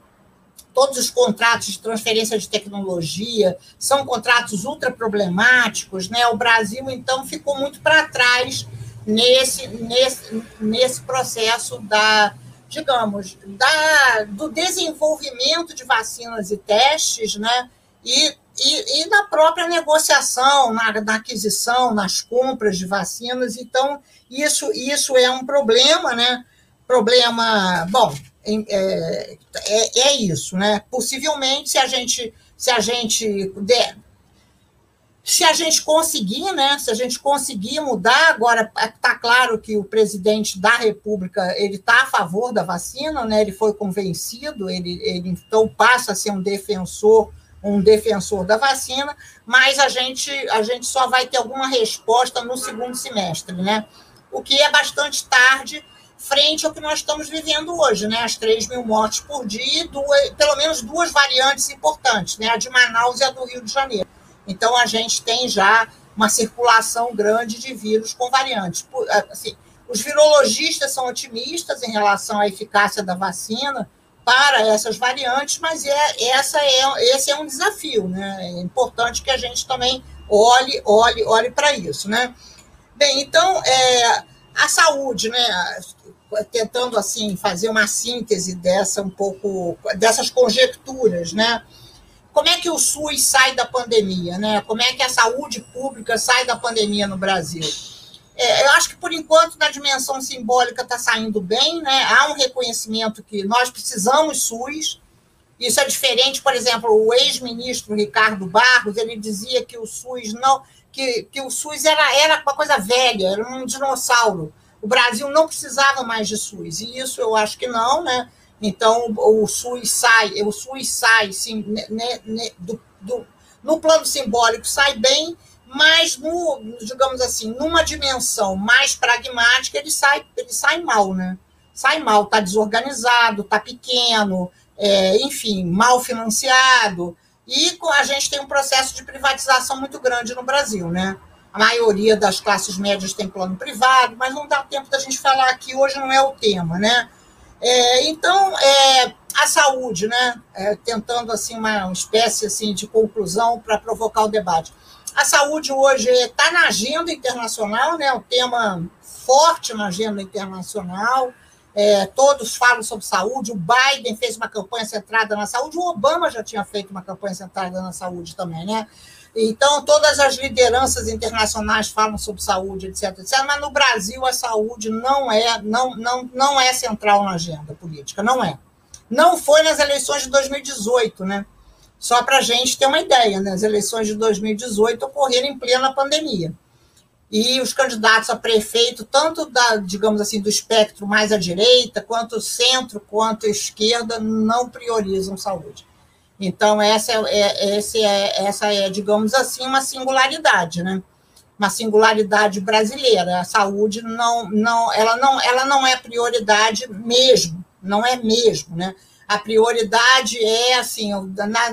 todos os contratos de transferência de tecnologia são contratos ultra problemáticos, né? O Brasil, então, ficou muito para trás nesse, nesse, nesse processo da, digamos, da, do desenvolvimento de vacinas e testes, né? E, e, e na própria negociação, na, na aquisição, nas compras de vacinas. Então, isso, isso é um problema, né? Problema, bom, é, é, é, isso, né? Possivelmente, se a gente, se a gente der, se a gente conseguir, né? Se a gente conseguir mudar, agora está claro que o presidente da República ele está a favor da vacina, né? Ele foi convencido, ele, ele então passa a ser um defensor um defensor da vacina, mas a gente, a gente só vai ter alguma resposta no segundo semestre, né? o que é bastante tarde frente ao que nós estamos vivendo hoje, né? As 3 mil mortes por dia duas, pelo menos duas variantes importantes, né? A de Manaus e a do Rio de Janeiro. Então, a gente tem já uma circulação grande de vírus com variantes. Assim, os virologistas são otimistas em relação à eficácia da vacina para essas variantes, mas é, essa é, esse é um desafio, né? É importante que a gente também olhe, olhe, olhe para isso, né? Bem, então, é, a saúde, né, tentando assim fazer uma síntese dessa um pouco dessas conjecturas, né? Como é que o SUS sai da pandemia, né? Como é que a saúde pública sai da pandemia no Brasil? É, eu acho que por enquanto na dimensão simbólica está saindo bem, né? Há um reconhecimento que nós precisamos SUS. Isso é diferente, por exemplo, o ex-ministro Ricardo Barros, ele dizia que o SUS não que, que o SUS era, era uma coisa velha, era um dinossauro. O Brasil não precisava mais de SUS, e isso eu acho que não, né? Então o SUS sai, o SUS sai sim, né, né, do, do, no plano simbólico sai bem, mas no, digamos assim, numa dimensão mais pragmática ele sai, ele sai mal, né? sai mal, está desorganizado, está pequeno, é, enfim, mal financiado. E a gente tem um processo de privatização muito grande no Brasil, né? A maioria das classes médias tem plano privado, mas não dá tempo da gente falar aqui, hoje não é o tema, né? É, então, é, a saúde, né? É, tentando assim uma, uma espécie assim de conclusão para provocar o debate. A saúde hoje está na agenda internacional, né? Um tema forte na agenda internacional. É, todos falam sobre saúde. O Biden fez uma campanha centrada na saúde. O Obama já tinha feito uma campanha centrada na saúde também, né? Então, todas as lideranças internacionais falam sobre saúde, etc, etc. Mas no Brasil a saúde não é, não, não, não é central na agenda política, não é. Não foi nas eleições de 2018, né? Só para a gente ter uma ideia, né? as eleições de 2018 ocorreram em plena pandemia. E os candidatos a prefeito, tanto da, digamos assim, do espectro mais à direita, quanto centro, quanto esquerda, não priorizam saúde. Então, essa é, é, é, essa é, digamos assim, uma singularidade, né? Uma singularidade brasileira. A saúde não, não, ela não, ela não é prioridade mesmo não é mesmo, né? A prioridade é assim, na,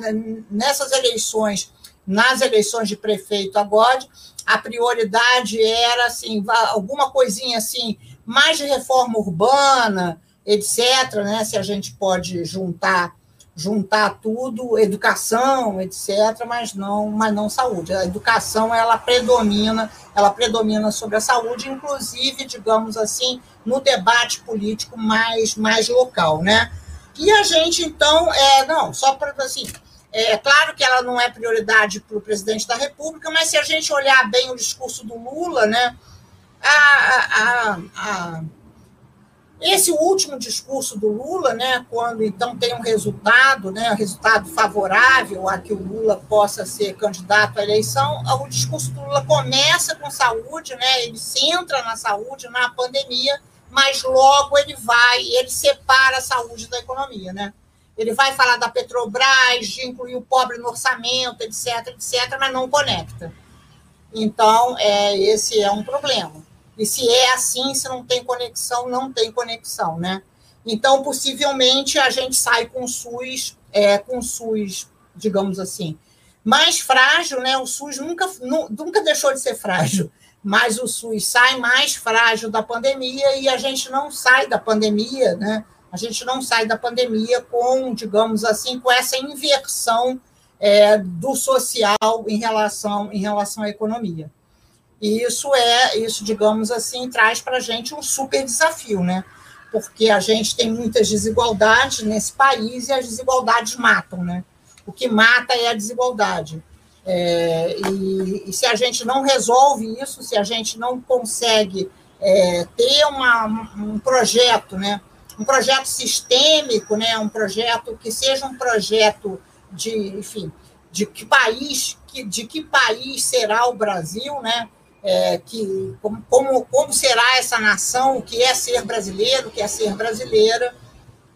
nessas eleições, nas eleições de prefeito agora, a prioridade era assim, alguma coisinha assim, mais de reforma urbana, etc, né? Se a gente pode juntar juntar tudo, educação, etc, mas não, mas não saúde. A educação ela predomina, ela predomina sobre a saúde, inclusive, digamos assim, no debate político mais mais local, né? E a gente então, é, não, só para assim, é claro que ela não é prioridade para o presidente da República, mas se a gente olhar bem o discurso do Lula, né, a, a, a esse último discurso do Lula, né, quando então tem um resultado, né, um resultado favorável a que o Lula possa ser candidato à eleição, o discurso do Lula começa com saúde, né, ele centra na saúde, na pandemia, mas logo ele vai, ele separa a saúde da economia, né? Ele vai falar da Petrobras, de incluir o pobre no orçamento, etc, etc, mas não conecta. Então, é, esse é um problema. E se é assim, se não tem conexão, não tem conexão, né? Então, possivelmente, a gente sai com o SUS, é, com o SUS, digamos assim, mais frágil, né? O SUS nunca, nunca deixou de ser frágil, mas o SUS sai mais frágil da pandemia e a gente não sai da pandemia, né? A gente não sai da pandemia com, digamos assim, com essa inversão é, do social em relação, em relação à economia. E isso é, isso, digamos assim, traz para a gente um super desafio, né? Porque a gente tem muitas desigualdades nesse país e as desigualdades matam, né? O que mata é a desigualdade. É, e, e, se a gente não resolve isso, se a gente não consegue é, ter uma, um projeto, né? Um projeto sistêmico, né? Um projeto que seja um projeto de, enfim, de que país, que, de que país será o Brasil, né? é, que como, como, como, será essa nação, o que é ser brasileiro, o que é ser brasileira,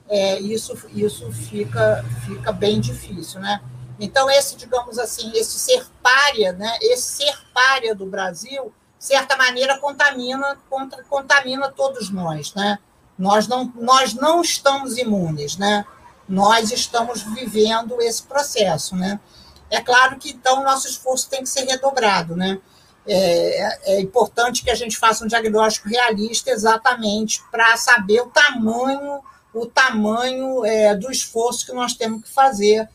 é, isso, isso fica, fica bem difícil, né? Então, esse, digamos assim, esse ser párea, né? esse ser párea do Brasil, de certa maneira, contamina, contra, contamina todos nós, né? Nós não, nós não estamos imunes, né? Nós estamos vivendo esse processo, né? É claro que, então, nosso esforço tem que ser redobrado, né? é, é importante que a gente faça um diagnóstico realista exatamente para saber o tamanho o tamanho é, do esforço que nós temos que fazer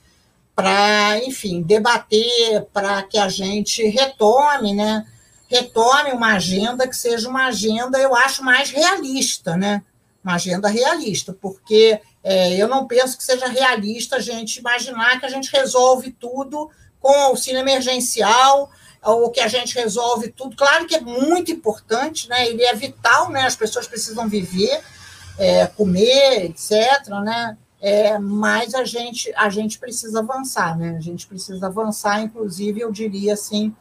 para, enfim, debater, para que a gente retome, né? Retome uma agenda que seja uma agenda, eu acho, mais realista, né? Uma agenda realista, porque é, eu não penso que seja realista a gente imaginar que a gente resolve tudo com auxílio emergencial, ou que a gente resolve tudo. Claro que é muito importante, né? ele é vital, né? as pessoas precisam viver, é, comer, etc. Né? É, mas a gente, a gente precisa avançar, né? a gente precisa avançar, inclusive, eu diria assim,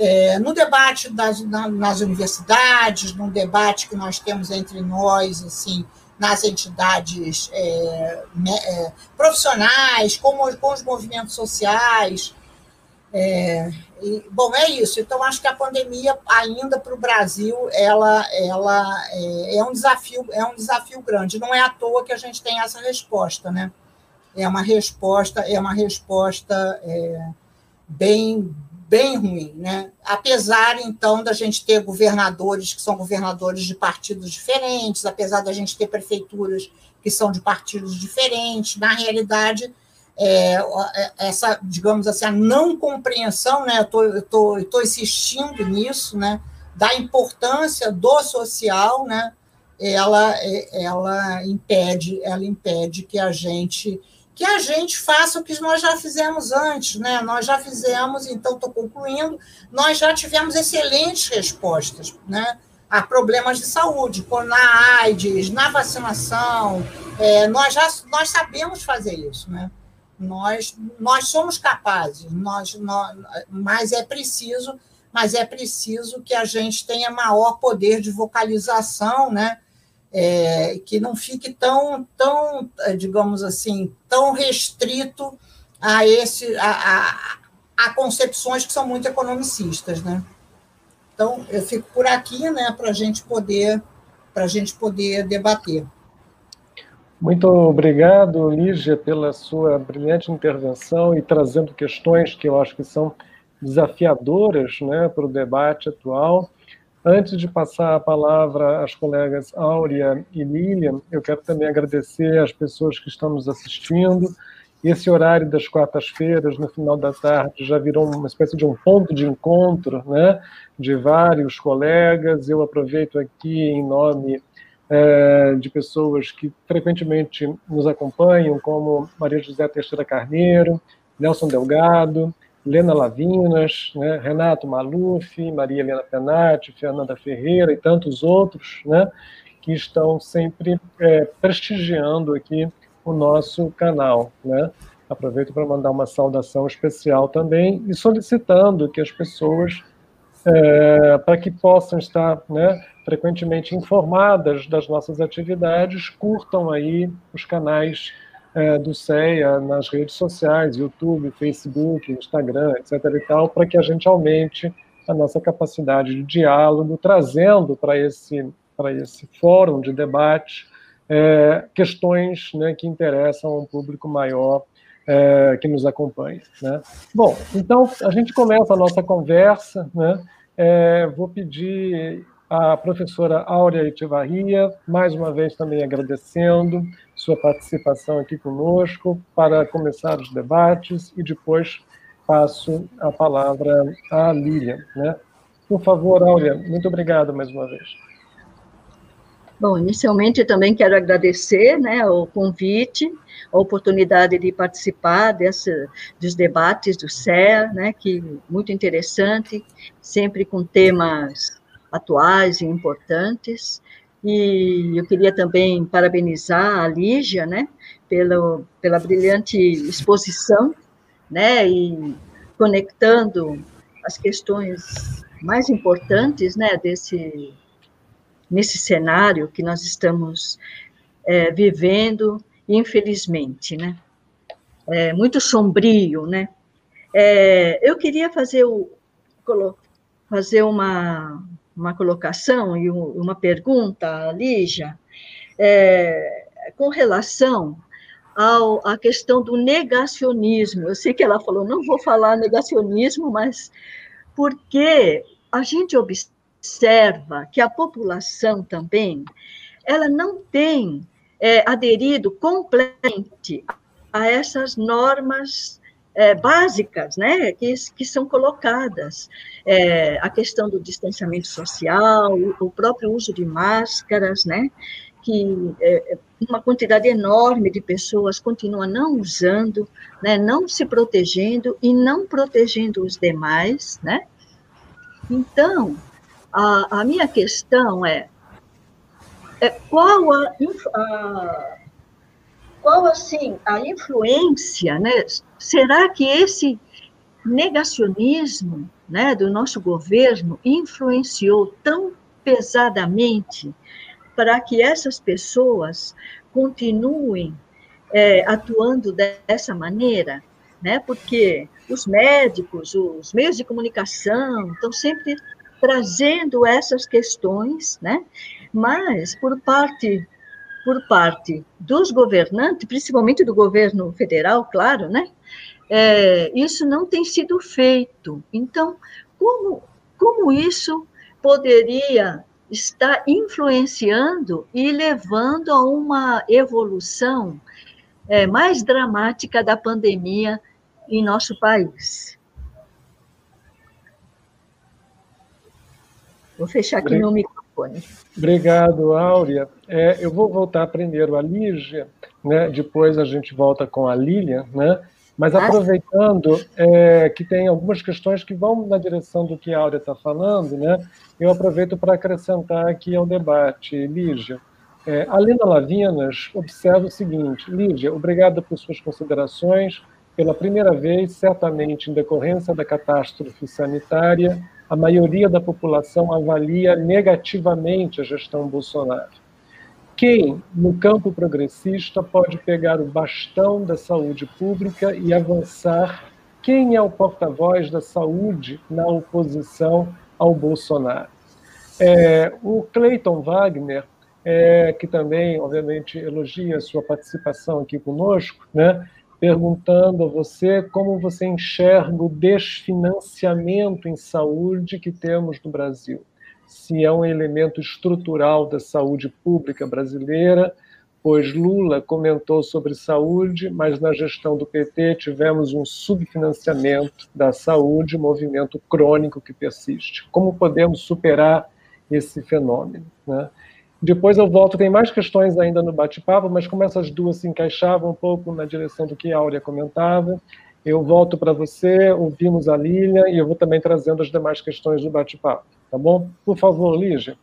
é, no debate das, na, nas universidades, no debate que nós temos entre nós, assim, nas entidades é, é profissionais, com, com os movimentos sociais, É, e, bom, é isso. Então, acho que a pandemia, ainda para o Brasil, ela, ela é, é, um desafio, é um desafio grande. Não é à toa que a gente tem essa resposta, né? É uma resposta, é uma resposta é, bem, bem ruim, né? Apesar, então, da gente ter governadores que são governadores de partidos diferentes, apesar da gente ter prefeituras que são de partidos diferentes, na realidade é, é, essa, digamos assim, a não compreensão, né? Eu estou insistindo nisso, né? Da importância do social, né? Ela, ela impede, ela impede que a gente que a gente faça o que nós já fizemos antes, né? Nós já fizemos, então estou concluindo, nós já tivemos excelentes respostas, né? A problemas de saúde, na AIDS, na vacinação, é, nós já nós sabemos fazer isso, né? Nós, nós somos capazes, nós, nós, mas é preciso, mas é preciso que a gente tenha maior poder de vocalização, né? É, que não fique tão, tão, digamos assim, tão restrito a esse, a, a, a concepções que são muito economicistas, né? Então, eu fico por aqui, né, para gente poder, para gente poder debater. Muito obrigado, Lígia, pela sua brilhante intervenção e trazendo questões que eu acho que são desafiadoras né, para o debate atual. Antes de passar a palavra às colegas Áurea e Lilian, eu quero também agradecer às pessoas que estão nos assistindo. Esse horário das quartas-feiras, no final da tarde, já virou uma espécie de um ponto de encontro né, de vários colegas. Eu aproveito aqui, em nome é, de pessoas que frequentemente nos acompanham, como Maria José Teixeira Carneiro, Nelson Delgado, Lena Lavinas, né, Renato Maluf, Maria Helena Penati, Fernanda Ferreira e tantos outros, né, que estão sempre é, prestigiando aqui o nosso canal. Né. Aproveito para mandar uma saudação especial também e solicitando que as pessoas, é, para que possam estar né, frequentemente informadas das nossas atividades, curtam aí os canais é, do CEA nas redes sociais, YouTube, Facebook, Instagram, etc. e tal, para que a gente aumente a nossa capacidade de diálogo, trazendo para esse, esse fórum de debate é, questões né, que interessam a um público maior é, que nos acompanha. Né? Bom, então a gente começa a nossa conversa. Né? É, vou pedir a professora Áurea Itivarria, mais uma vez também agradecendo sua participação aqui conosco para começar os debates e depois passo a palavra à Lilian. Né? Por favor, Áurea, muito obrigado mais uma vez. Bom, inicialmente também quero agradecer né, o convite, a oportunidade de participar desse, dos debates do CEA, né, que muito interessante, sempre com temas atuais e importantes. E eu queria também parabenizar a Lígia, né, pela, pela brilhante exposição, né, e conectando as questões mais importantes, né, desse nesse cenário que nós estamos é, vivendo, infelizmente, né, é muito sombrio, né. É, eu queria fazer o fazer uma uma colocação e uma pergunta, Lígia, é, com relação ao, à questão do negacionismo. Eu sei que ela falou, não vou falar negacionismo, mas porque a gente observa que a população também, ela não tem é, aderido completamente a essas normas é, básicas, né, que, que são colocadas. É, a questão do distanciamento social, o, próprio uso de máscaras, né, que é, uma quantidade enorme de pessoas continua não usando, né, não se protegendo e não protegendo os demais, né. Então, a, a minha questão é, é qual a, a qual assim a influência, né? Será que esse negacionismo, né, do nosso governo influenciou tão pesadamente para que essas pessoas continuem é, atuando dessa maneira? né? Porque os médicos, os meios de comunicação estão sempre trazendo essas questões, né? Mas por parte por parte dos governantes, principalmente do governo federal, claro, né? É, isso não tem sido feito. Então, como, como isso poderia estar influenciando e levando a uma evolução é, mais dramática da pandemia em nosso país? Vou fechar aqui meu microfone. Obrigado, Áurea. É, eu vou voltar primeiro a Lígia, né? depois a gente volta com a Lilian, né? mas ah, aproveitando é, que tem algumas questões que vão na direção do que a Áurea está falando, né? eu aproveito para acrescentar aqui ao debate. Lígia, é, a Lina Lavinas observa o seguinte, Lígia, obrigada por suas considerações, pela primeira vez, certamente em decorrência da catástrofe sanitária, a maioria da população avalia negativamente a gestão Bolsonaro. Quem, no campo progressista, pode pegar o bastão da saúde pública e avançar? Quem é o porta-voz da saúde na oposição ao Bolsonaro? É, o Clayton Wagner, é, que também, obviamente, elogia sua participação aqui conosco, né? Perguntando a você como você enxerga o desfinanciamento em saúde que temos no Brasil. Se é um elemento estrutural da saúde pública brasileira, pois Lula comentou sobre saúde, mas na gestão do PT tivemos um subfinanciamento da saúde, movimento crônico que persiste. Como podemos superar esse fenômeno? Né? Depois eu volto, tem mais questões ainda no bate-papo, mas como essas duas se encaixavam um pouco na direção do que a Áurea comentava, eu volto para você, ouvimos a Lília e eu vou também trazendo as demais questões do bate-papo, tá bom? Por favor, Lígia.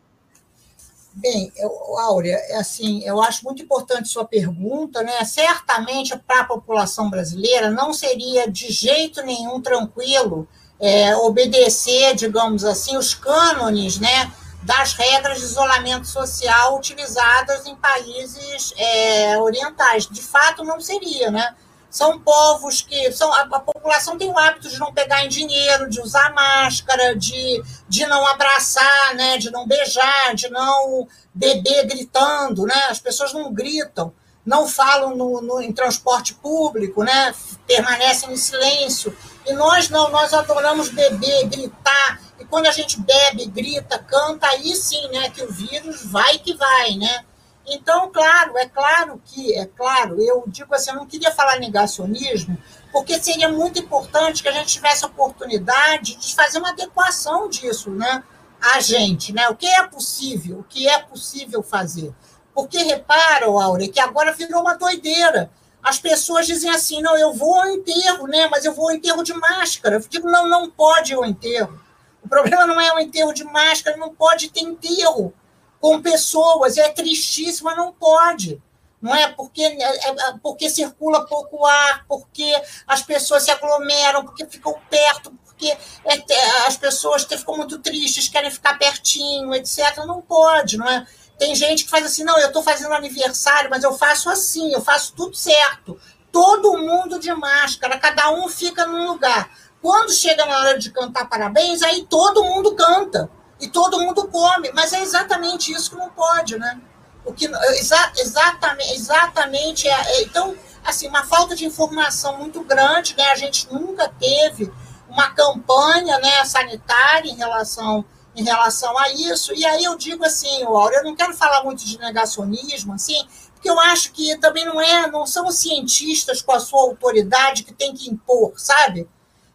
Bem, eu, Áurea, é assim, eu acho muito importante sua pergunta, né? Certamente para a população brasileira não seria de jeito nenhum tranquilo é, obedecer, digamos assim, os cânones, né? Das regras de isolamento social utilizadas em países é, orientais. De fato, não seria, né? São povos que. São, a, a, população tem o hábito de não pegar em dinheiro, de usar máscara, de, de não abraçar, né, de não beijar, de não beber gritando. Né? As pessoas não gritam, não falam no, no, em transporte público, né? permanecem em silêncio. E nós não, nós adoramos beber, gritar quando a gente bebe, grita, canta, aí sim, né, que o vírus vai que vai, né? Então, claro, é claro que, é claro, eu digo assim, eu não queria falar negacionismo, porque seria muito importante que a gente tivesse a oportunidade de fazer uma adequação disso, né? A gente, né? O que é possível, o que é possível fazer. Porque repara, Áurea, que agora virou uma doideira. As pessoas dizem assim, não, eu vou ao enterro, né? Mas eu vou ao enterro de máscara. Eu digo, não, não pode ir ao enterro. O problema não é o enterro de máscara, não pode ter enterro com pessoas, é tristíssimo, mas não pode. Não é porque, é, é, é porque circula pouco ar, porque as pessoas se aglomeram, porque ficam perto, porque é, as pessoas ficam muito tristes, querem ficar pertinho, etc. Não pode, não é? Tem gente que faz assim, não, eu estou fazendo aniversário, mas eu faço assim, eu faço tudo certo. Todo mundo de máscara, cada um fica num lugar. Quando chega na hora de cantar parabéns, aí todo mundo canta e todo mundo come, mas é exatamente isso que não pode, né? O que exa, exatamente, exatamente é, é, então assim uma falta de informação muito grande, né? A gente nunca teve uma campanha, né, sanitária em relação em relação a isso. E aí eu digo assim, Laura, eu não quero falar muito de negacionismo, assim, porque eu acho que também não é, não são os cientistas com a sua autoridade que tem que impor, sabe?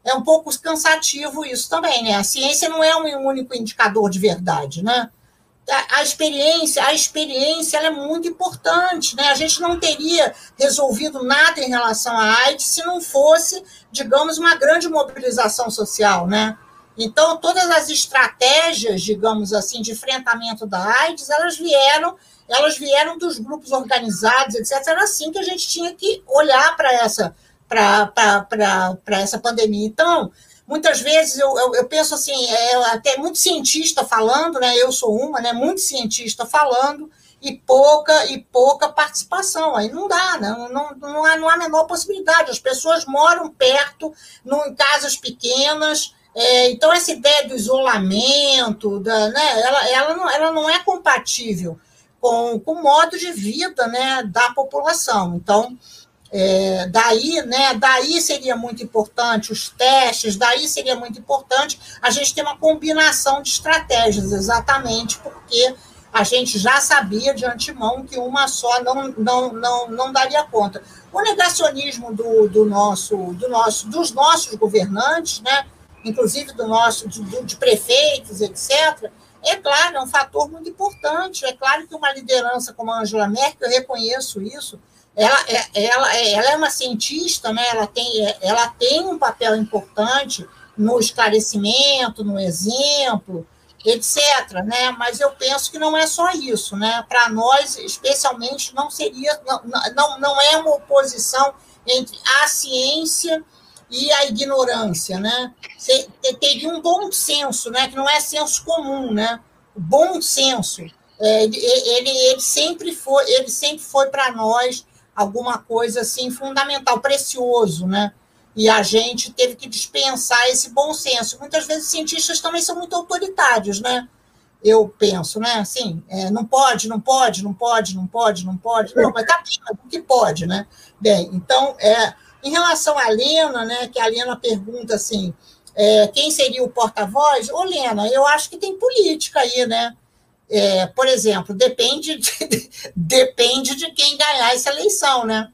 É um pouco cansativo isso também, né? A ciência não é um único indicador de verdade, né? A, experiência, a experiência é muito importante, né? A gente não teria resolvido nada em relação à AIDS se não fosse, digamos, uma grande mobilização social, né? Então, todas as estratégias, digamos assim, de enfrentamento da AIDS, elas vieram, elas vieram dos grupos organizados, etc. Era assim que a gente tinha que olhar para essa para essa pandemia. Então, muitas vezes eu, eu, eu, penso assim, é até muito cientista falando, né? Eu sou uma, né? Muito cientista falando, e pouca e pouca participação. Aí não dá, né? não, não, há, não há a menor possibilidade. As pessoas moram perto, em casas pequenas. É, então, essa ideia do isolamento, da, né, ela, ela, não, ela não é compatível com, com o modo de vida né, da população. Então, é, daí, né, daí seria muito importante os testes, daí seria muito importante a gente ter uma combinação de estratégias, exatamente porque a gente já sabia de antemão que uma só não, não, não, não daria conta. O negacionismo do, do nosso, do nosso, dos nossos governantes, né, inclusive do nosso, de, de prefeitos, etc., é claro, é um fator muito importante. É claro que uma liderança como a Angela Merkel, eu reconheço isso, ela, é, ela, é, ela é uma cientista, né? ela, tem, ela tem um papel importante no esclarecimento, no exemplo, etc. Né? Mas eu penso que não é só isso. Né? Para nós, especialmente, não seria, não, não, não é uma oposição entre a ciência e a ignorância, né? Teria um bom senso, né? Que não é senso comum, né? Bom senso. É, ele, ele, ele sempre foi, ele sempre foi para nós alguma coisa assim fundamental, precioso, né? E a gente teve que dispensar esse bom senso. Muitas vezes cientistas também são muito autoritários, né? Eu penso, né? Assim, é, não pode, não pode, não pode, não pode, não pode. Não, mas tá bem, o que pode, né? Bem, então, é, em relação à Lena, né, que a Lena pergunta assim, é, quem seria o porta-voz? Ô, Lena, eu acho que tem política aí, né? É, por exemplo, depende de, depende de quem ganhar essa eleição, né?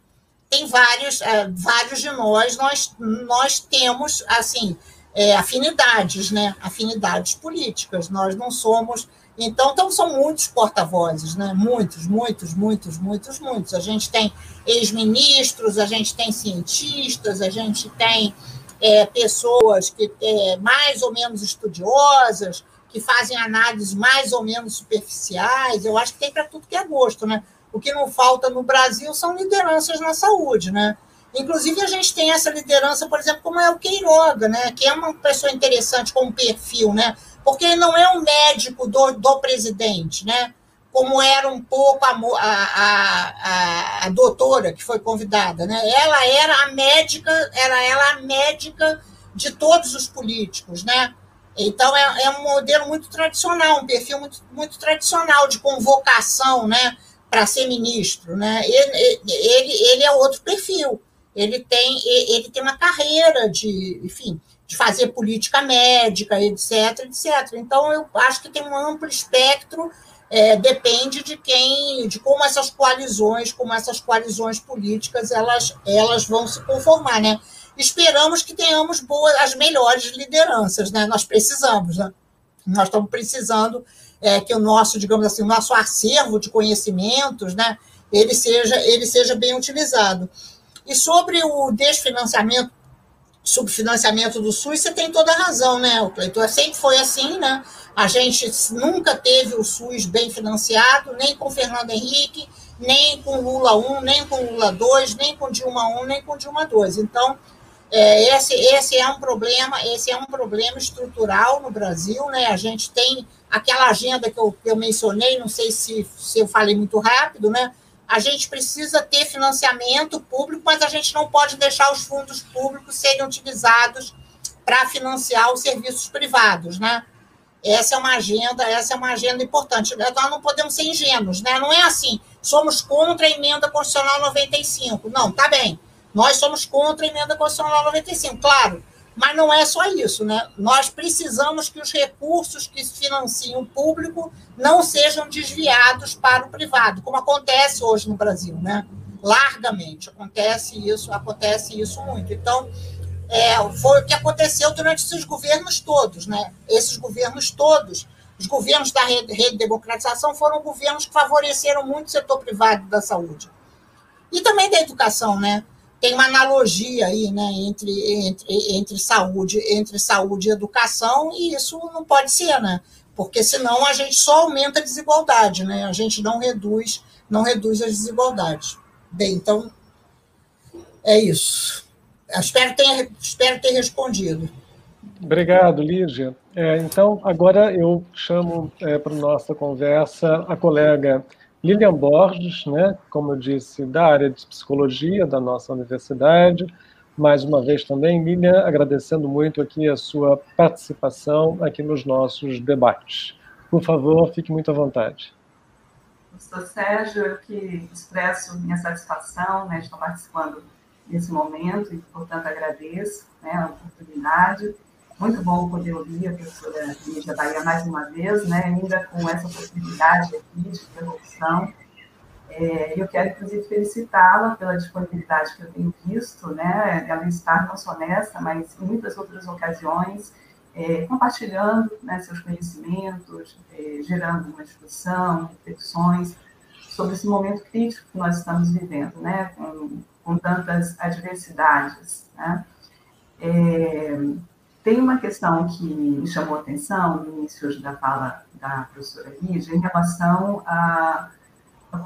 Tem vários, é, vários de nós, nós, nós temos, assim, é, afinidades, né? Afinidades políticas. Nós não somos então, então são muitos porta-vozes, né? muitos, muitos, muitos, muitos, muitos. A gente tem ex-ministros, a gente tem cientistas, a gente tem é, pessoas que é, mais ou menos estudiosas, que fazem análises mais ou menos superficiais. Eu acho que tem para tudo que é gosto, né? O que não falta no Brasil são lideranças na saúde, né? Inclusive, a gente tem essa liderança, por exemplo, como é o Queiroga, né? que é uma pessoa interessante com perfil, né? porque ele não é um médico do, do presidente, né? como era um pouco a, a, a, a, doutora que foi convidada. Né? Ela era a médica, era ela a médica de todos os políticos. Né? Então, é, é um modelo muito tradicional, um perfil muito, muito tradicional de convocação né? para ser ministro. Né? Ele, ele, ele é outro perfil. Ele tem, ele tem uma carreira de, enfim, de fazer política médica, etc, etc. Então, eu acho que tem um amplo espectro, é, depende de quem, de como essas coalizões, como essas coalizões políticas, elas, elas vão se conformar, né? Esperamos que tenhamos boas, as melhores lideranças, né? Nós precisamos, né? Nós estamos precisando é, que o nosso, digamos assim, o nosso acervo de conhecimentos, né? Ele seja, ele seja bem utilizado. E sobre o desfinanciamento subfinanciamento do SUS, você tem toda a razão, né, Cleiton? Sempre foi assim, né? A gente nunca teve o SUS bem financiado, nem com Fernando Henrique, nem com Lula 1, nem com Lula 2, nem com Dilma 1, nem com Dilma 2. Então, é, esse, esse é um problema, esse é um problema estrutural no Brasil, né? A gente tem aquela agenda que eu, que eu mencionei, não sei se, se eu falei muito rápido, né? a gente precisa ter financiamento público, mas a gente não pode deixar os fundos públicos serem utilizados para financiar os serviços privados, né? Essa é uma agenda, essa é uma agenda importante. Nós não podemos ser ingênuos, né? Não é assim, somos contra a emenda constitucional 95. Não, tá bem. Nós somos contra a emenda constitucional 95, claro. Mas não é só isso, né? Nós precisamos que os recursos que financiam o público não sejam desviados para o privado, como acontece hoje no Brasil, né? Largamente acontece isso, acontece isso muito. Então, é, foi o que aconteceu durante esses governos todos, né? Esses governos todos, os governos da rede, rede de democratização foram governos que favoreceram muito o setor privado da saúde e também da educação, né? Tem uma analogia aí, né, entre, entre, entre saúde, entre saúde e educação, e isso não pode ser, né? Porque senão a gente só aumenta a desigualdade, né? A gente não reduz, não reduz as desigualdades. Bem, então é isso. Espero ter, espero ter respondido. Obrigado, Lígia. É, então, agora eu chamo é, para nossa conversa a colega Lilian Borges, né, como eu disse, da área de psicologia da nossa universidade. Mais uma vez também, Lilian, agradecendo muito aqui a sua participação aqui nos nossos debates. Por favor, fique muito à vontade. Professor Sérgio, eu que expresso minha satisfação né, de estar participando nesse momento e, portanto, agradeço né, a oportunidade. Muito bom poder ouvir a professora Lígia Bahia mais uma vez, né, ainda com essa possibilidade aqui de interrupção. É, eu quero, inclusive, felicitá-la pela disponibilidade que eu tenho visto, né, ela estar não só nessa, mas em muitas outras ocasiões, é, compartilhando né, seus conhecimentos, é, gerando uma discussão, reflexões sobre esse momento crítico que nós estamos vivendo, né, com, com tantas adversidades. Né. É, tem uma questão que me chamou atenção no início da fala da professora Lígia em relação a,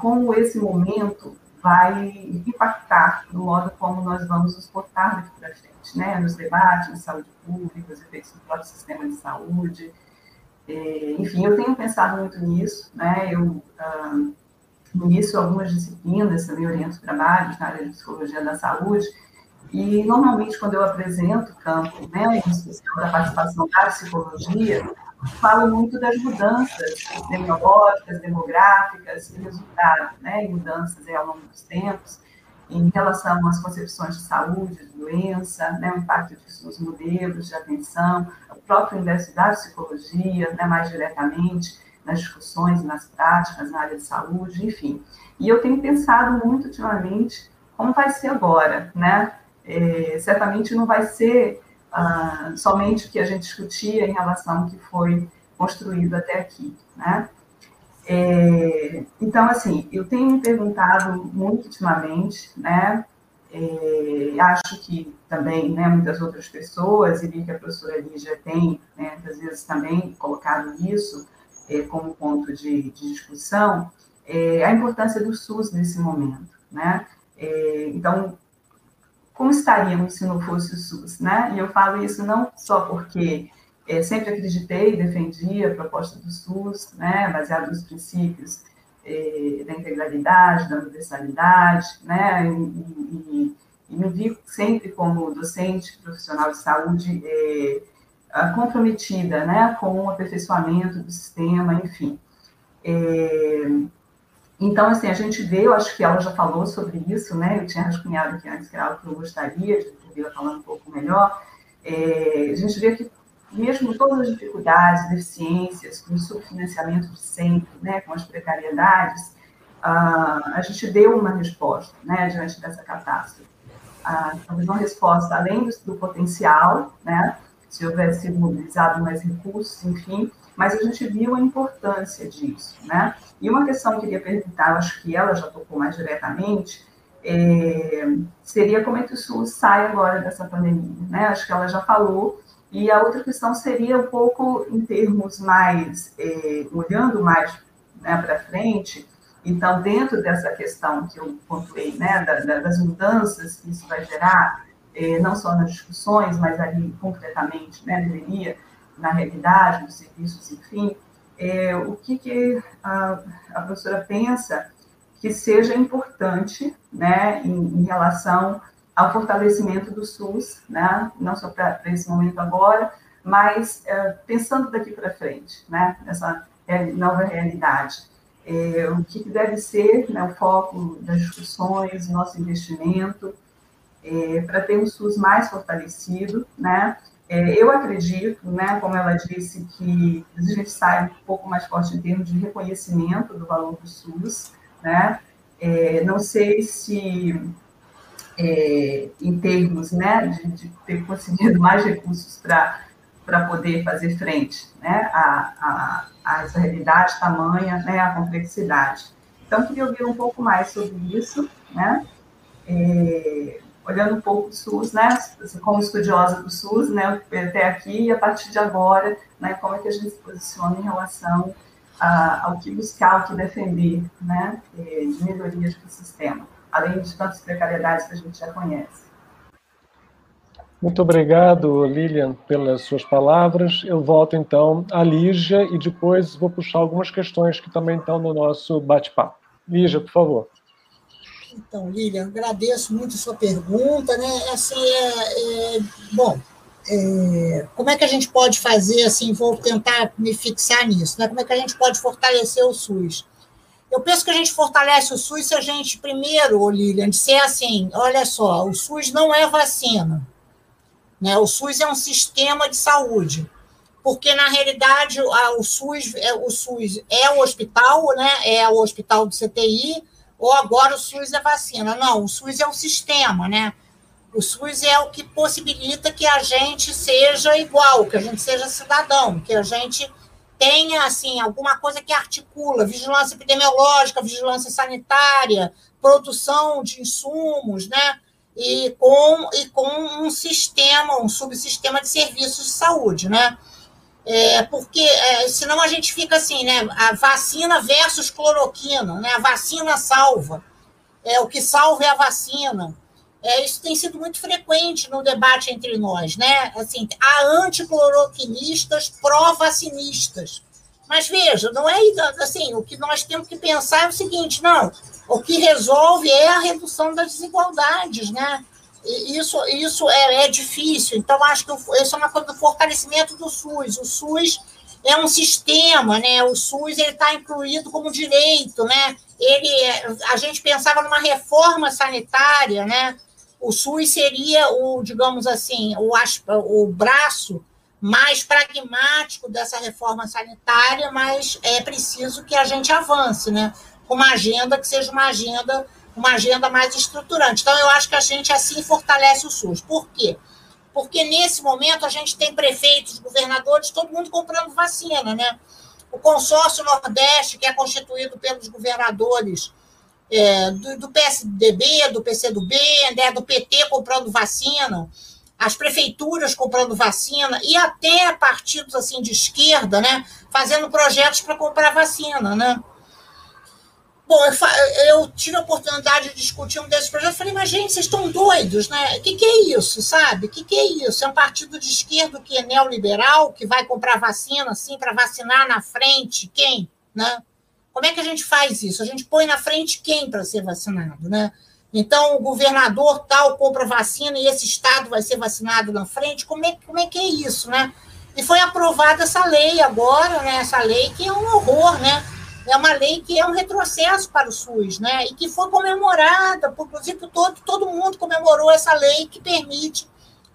como esse momento vai impactar no modo como nós vamos nos portar daqui para frente, né? nos debates de saúde pública, os efeitos do próprio sistema de saúde. É, enfim, eu tenho pensado muito nisso. Né? Eu, ah, no início, algumas disciplinas também oriento trabalhos na área de psicologia da saúde, e, normalmente, quando eu apresento o campo, né, em especial da participação da psicologia, falo muito das mudanças epidemiológicas, demográficas e resultado, né, mudanças ao longo dos tempos, em relação às concepções de saúde, de doença, né, o impacto disso nos modelos de atenção, o próprio universo da psicologia, né, mais diretamente, nas discussões, nas práticas, na área de saúde, enfim. E eu tenho pensado muito ultimamente como vai ser agora, né? É, certamente não vai ser ah, somente o que a gente discutia em relação ao que foi construído até aqui, né? É, então, assim, eu tenho me perguntado muito ultimamente, né? É, acho que também, né, muitas outras pessoas, e vi que a professora Lígia tem, né, às vezes também colocado isso é, como ponto de, de discussão, é, a importância do SUS nesse momento, né? É, então, como estaríamos se não fosse o SUS, né? E eu falo isso não só porque é, sempre acreditei e defendi a proposta do SUS, né, baseado nos princípios é, da integralidade, da universalidade, né, e, e, e, me vi sempre como docente profissional de saúde é, comprometida, né, com o aperfeiçoamento do sistema, enfim. Então, assim, a gente vê, eu acho que ela já falou sobre isso, né? Eu tinha rascunhado aqui antes que era algo que eu gostaria de ouvir falando um pouco melhor. É, a gente vê que, mesmo todas as dificuldades, deficiências, com o subfinanciamento de sempre, né, com as precariedades, a gente deu uma resposta, né, diante dessa catástrofe. talvez uma resposta além do, potencial, né, se houvesse mobilizado mais recursos, enfim, mas a gente viu a importância disso, né? E uma questão que eu queria perguntar, acho que ela já tocou mais diretamente, é, seria como é que o SUS sai agora dessa pandemia, né? Acho que ela já falou, e a outra questão seria um pouco em termos mais, é, olhando mais né, para frente, então, dentro dessa questão que eu pontuei, né, da, da, das mudanças que isso vai gerar, é, não só nas discussões, mas ali concretamente, né, deveria, na realidade, dos serviços, enfim, é, o que, que a, a, professora pensa que seja importante né, em, em, relação ao fortalecimento do SUS, né, não só para esse momento agora, mas é, pensando daqui para frente, né, nessa nova realidade. É, o que, que deve ser né, o foco das discussões, nosso investimento, é, para ter um SUS mais fortalecido, né, é, eu acredito, né, como ela disse, que a gente sai um pouco mais forte em termos de reconhecimento do valor do SUS, né? É, não sei se é, em termos né, de, de, ter conseguido mais recursos para poder fazer frente né, a, a, a, realidade tamanha, né, a complexidade. Então, queria ouvir um pouco mais sobre isso, né? É, olhando um pouco o SUS, né, como estudiosa do SUS, né, até aqui e a partir de agora, né, como é que a gente se posiciona em relação a, ao que buscar, ao que defender, né, eh, de melhorias para o sistema, além de tantas precariedades que a gente já conhece. Muito obrigado, Lilian, pelas suas palavras. Eu volto então à Lígia e depois vou puxar algumas questões que também estão no nosso bate-papo. Lígia, por favor. Então, Lilian, agradeço muito a sua pergunta, né? Assim, é, é bom, é, como é que a gente pode fazer, assim, vou tentar me fixar nisso, né? Como é que a gente pode fortalecer o SUS? Eu penso que a gente fortalece o SUS se a gente, primeiro, Lilian, disser assim, olha só, o SUS não é vacina, né? O SUS é um sistema de saúde, porque, na realidade, o SUS, é, o SUS é o hospital, né? É o hospital do CTI, ou agora o SUS é vacina. Não, o SUS é um sistema, né? O SUS é o que possibilita que a gente seja igual, que a gente seja cidadão, que a gente tenha assim alguma coisa que articula vigilância epidemiológica, vigilância sanitária, produção de insumos, né? E com, e com um sistema, um subsistema de serviços de saúde, né? É, porque é, senão a gente fica assim, né? A vacina versus cloroquina, né? A vacina salva. É, o que salva é a vacina. É, isso tem sido muito frequente no debate entre nós, né? Assim, há anticloroquinistas pró-vacinistas. Mas veja, não é assim, o que nós temos que pensar é o seguinte, não, o que resolve é a redução das desigualdades, né? Isso, isso é, é difícil. Então, acho que isso é uma coisa do fortalecimento do SUS. O SUS é um sistema, né? O SUS está incluído como direito, né? Ele, a gente pensava numa reforma sanitária, né? O SUS seria o, digamos assim, o, o braço mais pragmático dessa reforma sanitária, mas é preciso que a gente avance, né? Com uma agenda que seja uma agenda uma agenda mais estruturante. Então, eu acho que a gente assim fortalece o SUS. Por quê? Porque nesse momento a gente tem prefeitos, governadores, todo mundo comprando vacina, né? O consórcio Nordeste, que é constituído pelos governadores é, do, do, PSDB, do PCdoB, né, do PT comprando vacina, as prefeituras comprando vacina e até partidos assim de esquerda, né, fazendo projetos para comprar vacina, né? Bom, eu, eu, tive a oportunidade de discutir um desses projetos. Falei, mas gente, vocês estão doidos, né? O que, que, é isso, sabe? O que, que, é isso? É um partido de esquerda que é neoliberal, que vai comprar vacina, assim, para vacinar na frente quem, né? Como é que a gente faz isso? A gente põe na frente quem para ser vacinado, né? Então, o governador tal compra vacina e esse estado vai ser vacinado na frente. Como é, como é que é isso, né? E foi aprovada essa lei agora, né? Essa lei que é um horror, né? É uma lei que é um retrocesso para o SUS, né? E que foi comemorada, inclusive todo, todo mundo comemorou essa lei que permite,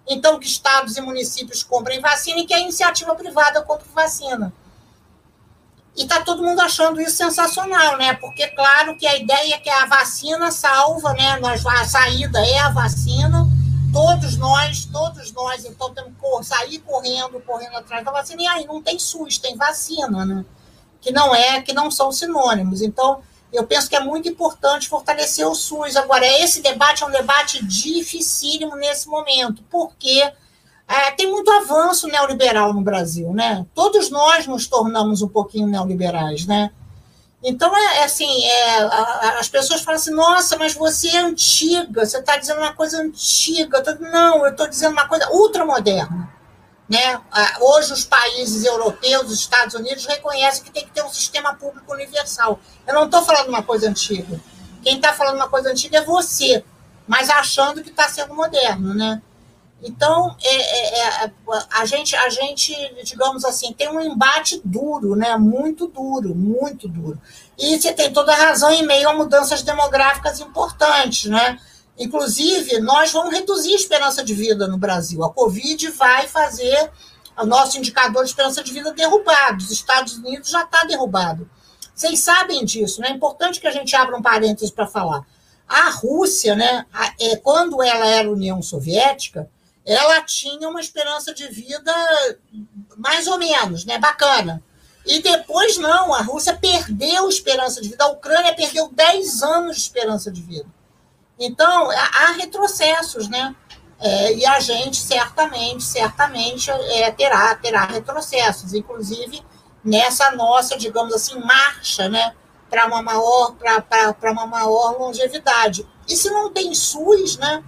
então, que estados e municípios comprem vacina e que a iniciativa privada compre vacina. E está todo mundo achando isso sensacional, né? Porque, claro, que a ideia é que a vacina salva, né? A saída é a vacina. Todos nós, todos nós, então, temos que sair correndo, correndo atrás da vacina. E aí não tem SUS, tem vacina, né? Que não é, que não são sinônimos. Então, eu penso que é muito importante fortalecer o SUS. Agora, esse debate é um debate dificílimo nesse momento, porque é, tem muito avanço neoliberal no Brasil, né? Todos nós nos tornamos um pouquinho neoliberais, né? Então, é, é assim, é, a, as pessoas falam assim, nossa, mas você é antiga, você está dizendo uma coisa antiga. Não, eu estou dizendo uma coisa ultramoderna. Né? Hoje, os países europeus, os Estados Unidos, reconhecem que tem que ter um sistema público universal. Eu não estou falando uma coisa antiga. Quem está falando uma coisa antiga é você, mas achando que está sendo moderno. Né? Então, é, é, é, a, gente, a gente, digamos assim, tem um embate duro, né? muito duro, muito duro. E você tem toda a razão em meio a mudanças demográficas importantes. Né? Inclusive, nós vamos reduzir a esperança de vida no Brasil. A Covid vai fazer o nosso indicador de esperança de vida derrubado. Os Estados Unidos já está derrubado. Vocês sabem disso, né? É importante que a gente abra um parênteses para falar. A Rússia, né, é, quando ela era União Soviética, ela tinha uma esperança de vida mais ou menos, né, bacana. E depois não, a Rússia perdeu esperança de vida, a Ucrânia perdeu 10 anos de esperança de vida. Então, há retrocessos, né? É, e a gente certamente, certamente é, terá, terá retrocessos, inclusive nessa nossa, digamos assim, marcha, né? Para uma maior, para uma maior longevidade. E se não tem SUS, né?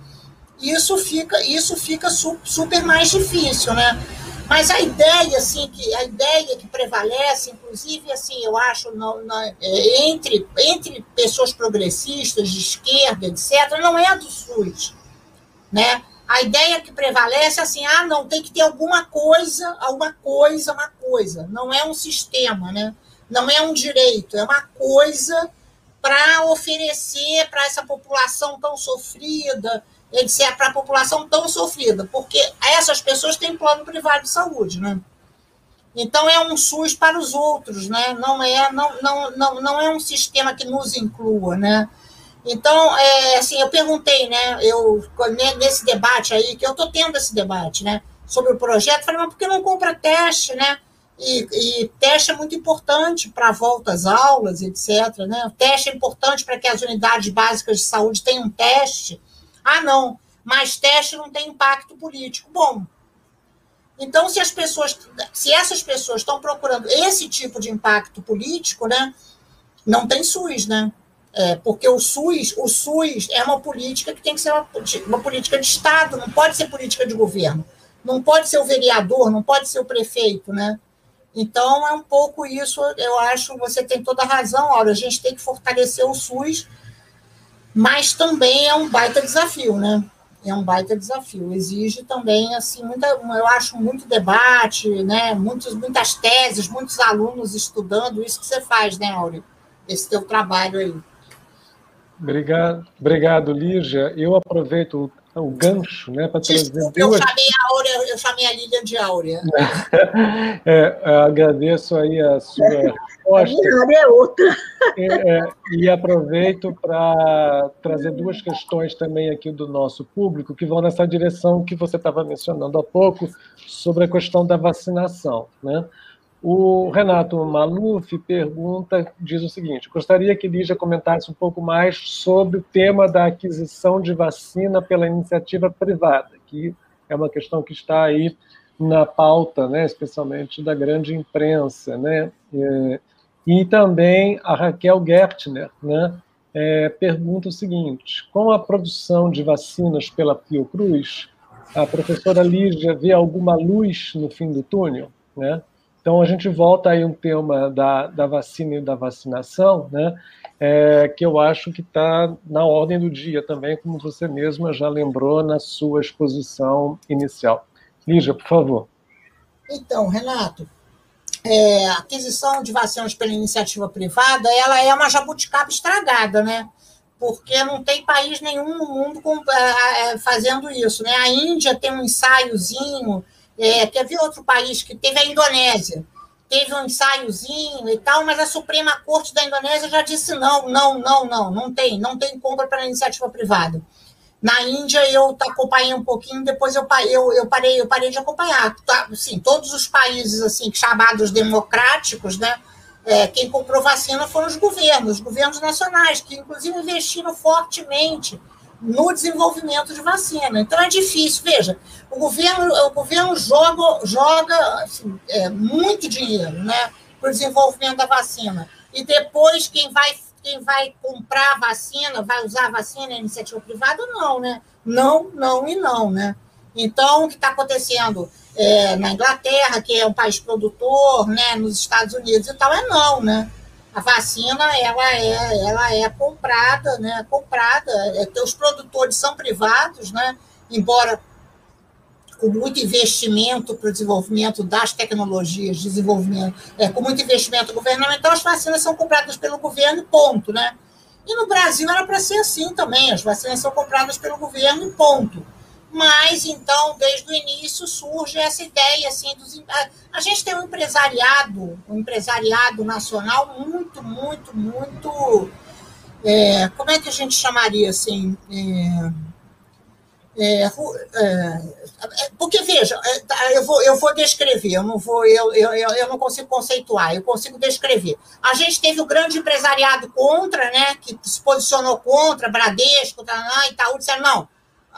Isso fica, isso fica super mais difícil, né? Mas a ideia, assim, que a ideia que prevalece, inclusive, assim, eu acho, é, entre, entre pessoas progressistas, de esquerda, etc., não é a do SUS. Né? A ideia que prevalece é assim, ah, não, tem que ter alguma coisa, alguma coisa, uma coisa. Não é um sistema, né? não é um direito, é uma coisa para oferecer para essa população tão sofrida, etc., para a população tão sofrida, porque essas pessoas têm plano privado de saúde, né? Então é um SUS para os outros, né? Não é, não, não, não, não é um sistema que nos inclua, né? Então, é, assim, eu perguntei, né? Eu nesse debate aí que eu estou tendo esse debate, né? Sobre o projeto, falei, mas por que não compra teste, né? E, e teste é muito importante para volta às aulas, etc. Né? O teste é importante para que as unidades básicas de saúde tenham teste. Ah, não, mas teste não tem impacto político. Bom, então se as pessoas, se essas pessoas estão procurando esse tipo de impacto político, né, não tem SUS, né? É, porque o SUS, o SUS é uma política que tem que ser uma, uma política de Estado, não pode ser política de governo. Não pode ser o vereador, não pode ser o prefeito, né? Então, é um pouco isso, eu acho, você tem toda a razão, Olha, a gente tem que fortalecer o SUS mas também é um baita desafio, né? É um baita desafio. Exige também, assim, muita, eu acho muito debate, né? Muitos, muitas teses, muitos alunos estudando isso que você faz, né, Áureo? Esse teu trabalho aí. Obrigado, obrigado, Lígia. Eu aproveito o gancho, né, para trazer Desculpa, duas... eu chamei a Áurea, eu chamei a Lilian de Áurea. [LAUGHS] é, agradeço aí a sua resposta. A é outra. É, é, e aproveito para trazer duas questões também aqui do nosso público, que vão nessa direção que você estava mencionando há pouco, sobre a questão da vacinação, né? O Renato Maluf pergunta, diz o seguinte: gostaria que Lígia comentasse um pouco mais sobre o tema da aquisição de vacina pela iniciativa privada, que é uma questão que está aí na pauta, né, especialmente da grande imprensa, né? É, e também a Raquel Gertner, né, é, pergunta o seguinte: com a produção de vacinas pela Fiocruz, a professora Lígia vê alguma luz no fim do túnel, né? Então, a gente volta aí um tema da, da vacina e da vacinação, né, é, que eu acho que está na ordem do dia também, como você mesma já lembrou na sua exposição inicial. Lígia, por favor. Então, Renato, é, a aquisição de vacinas pela iniciativa privada, ela é uma jabuticaba estragada, né? Porque não tem país nenhum no mundo com, é, é fazendo isso, né? A Índia tem um ensaiozinho é, teve outro país que teve a Indonésia, teve um ensaiozinho e tal, mas a Suprema Corte da Indonésia já disse não, não, não, não, não tem, não tem compra para iniciativa privada. Na Índia eu acompanhei um pouquinho, depois eu, eu, eu parei eu parei de acompanhar. Tá, assim, todos os países assim chamados democráticos, né? É, quem comprou vacina foram os governos, os governos nacionais, que inclusive investiram fortemente no desenvolvimento de vacina. Então é difícil. Veja, o governo, o governo joga, joga assim, é, muito dinheiro né, para o desenvolvimento da vacina. E depois quem vai, quem vai comprar a vacina, vai usar a vacina, a iniciativa privada, não, né? Não, não e não, né? Então, o que está acontecendo é, na Inglaterra, que é um país produtor, né, nos Estados Unidos e tal, é não, né? A vacina ela é, ela é comprada, né? Comprada. É, os produtores são privados, né? Embora com muito investimento para o desenvolvimento das tecnologias, desenvolvimento, é, com muito investimento governamental, as vacinas são compradas pelo governo, ponto, né? E no Brasil era para ser assim também, as vacinas são compradas pelo governo, ponto. Mas, então, desde o início surge essa ideia, assim, dos, a, a gente tem um empresariado, um empresariado nacional muito, muito, muito, é, como é que a gente chamaria, assim, é, é, é, porque veja, é, tá, eu vou, eu vou descrever, eu não vou, eu, eu, eu não consigo conceituar, eu consigo descrever. A gente teve o grande empresariado contra, né, que se posicionou contra, Bradesco, Itaú, disseram, não,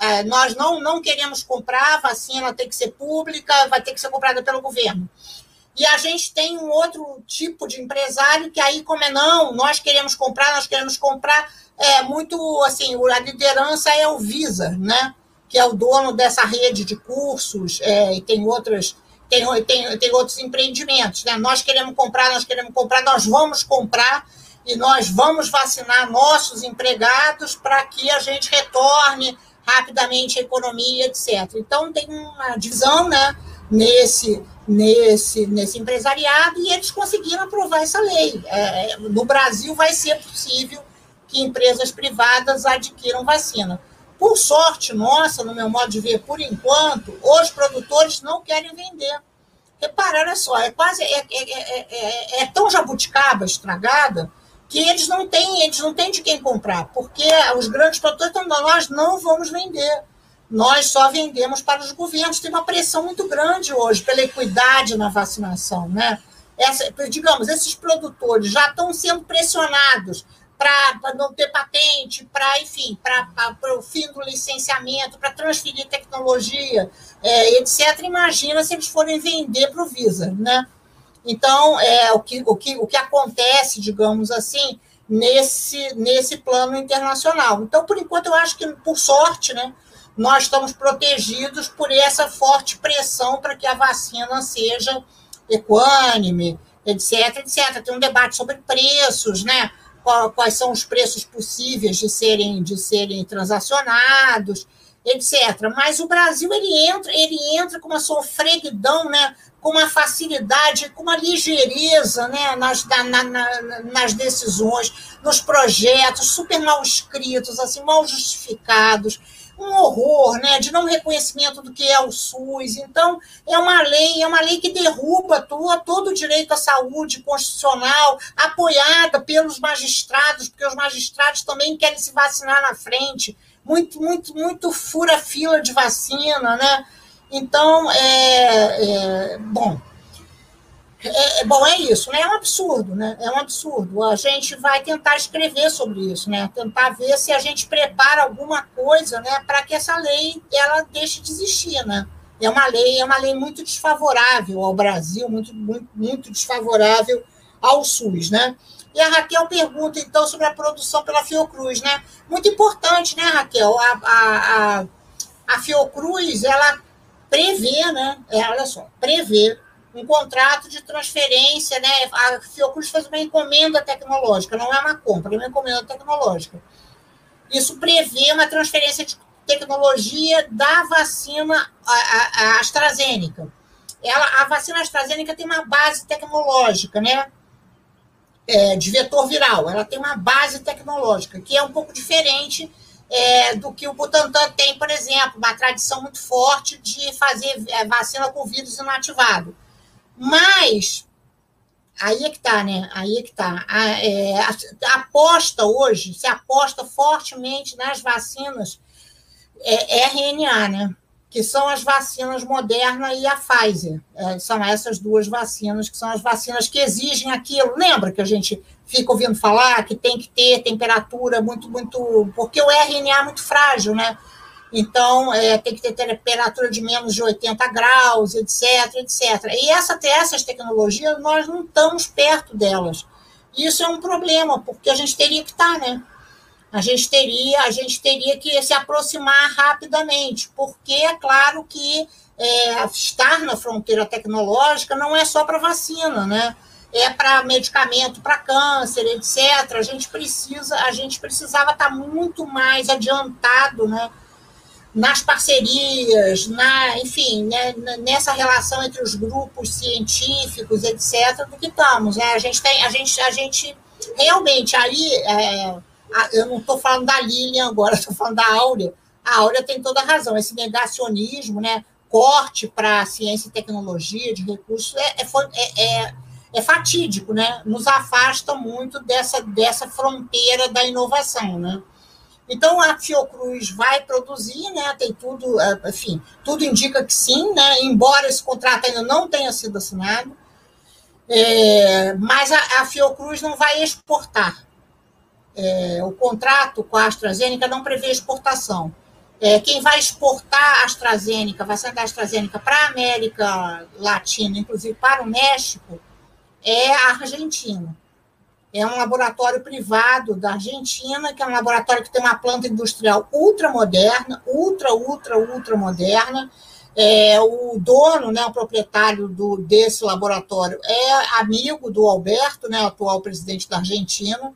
é, nós não, não queremos comprar, a vacina tem que ser pública, vai ter que ser comprada pelo governo. E a gente tem um outro tipo de empresário que aí, como é não, nós queremos comprar, nós queremos comprar, é muito assim, a liderança é o Visa, né? Que é o dono dessa rede de cursos, é, e tem outras, tem, tem, tem outros empreendimentos. Né? Nós queremos comprar, nós queremos comprar, nós vamos comprar e nós vamos vacinar nossos empregados para que a gente retorne rapidamente a economia, etc. Então, tem uma divisão né, nesse, nesse, nesse empresariado e eles conseguiram aprovar essa lei. É, no Brasil, vai ser possível que empresas privadas adquiram vacina. Por sorte nossa, no meu modo de ver, por enquanto, os produtores não querem vender. Repara, olha só, é quase é, é, é, é, tão jabuticaba estragada que eles não têm, eles não têm de quem comprar, porque os grandes produtores estão nós não vamos vender. Nós só vendemos para os governos. Tem uma pressão muito grande hoje pela equidade na vacinação, né? Essa, digamos, esses produtores já estão sendo pressionados para não ter patente, para, enfim, para o fim do licenciamento, para transferir tecnologia, é, etc. Imagina se eles forem vender para o Visa, né? Então, é, o, que, o, que, o que acontece, digamos assim, nesse, nesse plano internacional. Então, por enquanto, eu acho que, por sorte, né, nós estamos protegidos por essa forte pressão para que a vacina seja equânime, etc, etc. Tem um debate sobre preços, né? quais são os preços possíveis de serem, de serem transacionados, etc. Mas o Brasil ele entra, ele entra com uma sofreguidão, né? com uma facilidade, com uma ligeireza né? nas, na, na, nas decisões, nos projetos, super mal escritos, assim, mal justificados um horror, né, de não reconhecimento do que é o SUS. Então, é uma lei, é uma lei que derruba todo, todo o direito à saúde constitucional, apoiada pelos magistrados, porque os magistrados também querem se vacinar na frente. Muito, muito, muito fura fila de vacina, né? Então, é, é bom, é, é, bom, é isso, né? É um absurdo, né? É um absurdo. A gente vai tentar escrever sobre isso, né? Tentar ver se a gente prepara alguma coisa, né, para que essa lei ela deixe de existir, né? É uma lei, é uma lei muito desfavorável ao Brasil, muito, muito, muito desfavorável ao SUS, né? E a Raquel pergunta, então, sobre a produção pela Fiocruz, né? Muito importante, né, Raquel? A, a, a, a Fiocruz, ela prevê, né? É, olha só, prevê um contrato de transferência, né? A Fiocruz fez uma encomenda tecnológica, não é uma compra, é uma encomenda tecnológica. Isso prevê uma transferência de tecnologia da vacina a, a, a AstraZeneca. Ela, a vacina AstraZeneca tem uma base tecnológica, né? É, de vetor viral. Ela tem uma base tecnológica que é um pouco diferente é, do que o Butantan tem, por exemplo, uma tradição muito forte de fazer é, vacina com vírus inativado. Mas aí é que está, né? Aí é que está. A, é, aposta hoje, se aposta fortemente nas vacinas é, RNA, né? Que são as vacinas Moderna e a Pfizer. É, são essas duas vacinas que são as vacinas que exigem aquilo. Lembra que a gente fica ouvindo falar que tem que ter temperatura muito, muito. Porque o RNA é muito frágil, né? Então, é, tem que ter temperatura de menos de 80 graus, etc, etc. E essa, essas tecnologias, nós não estamos perto delas. Isso é um problema, porque a gente teria que estar, né? A gente teria, a gente teria que se aproximar rapidamente, porque é claro que é, estar na fronteira tecnológica não é só para vacina, né? É para medicamento para câncer, etc. A gente precisa, a gente precisava estar muito mais adiantado, né? nas parcerias, na, enfim, né, nessa relação entre os grupos científicos, etc., do que estamos. Né? A gente tem, a gente, a gente realmente aí, é, eu não estou falando da Lilian agora, [LAUGHS] estou falando da Áurea. A Áurea tem toda a razão. Esse negacionismo, né, corte para ciência e tecnologia de recursos é, é, é, é, é fatídico, né? Nos afasta muito dessa, dessa fronteira da inovação, né? Então a Fiocruz vai produzir, né? Tem tudo, é, enfim, tudo indica que sim, né? Embora esse contrato ainda não tenha sido assinado, é, mas a, a, Fiocruz não vai exportar. É, o contrato com a AstraZeneca não prevê exportação. É, quem vai exportar a AstraZeneca, vai sair da AstraZeneca para a América Latina, inclusive para o México, é a Argentina é um laboratório privado da Argentina, que é um laboratório que tem uma planta industrial ultra moderna, ultra, ultra, ultra moderna, É, o dono, né, o proprietário do, desse laboratório, é amigo do Alberto, né, atual presidente da Argentina.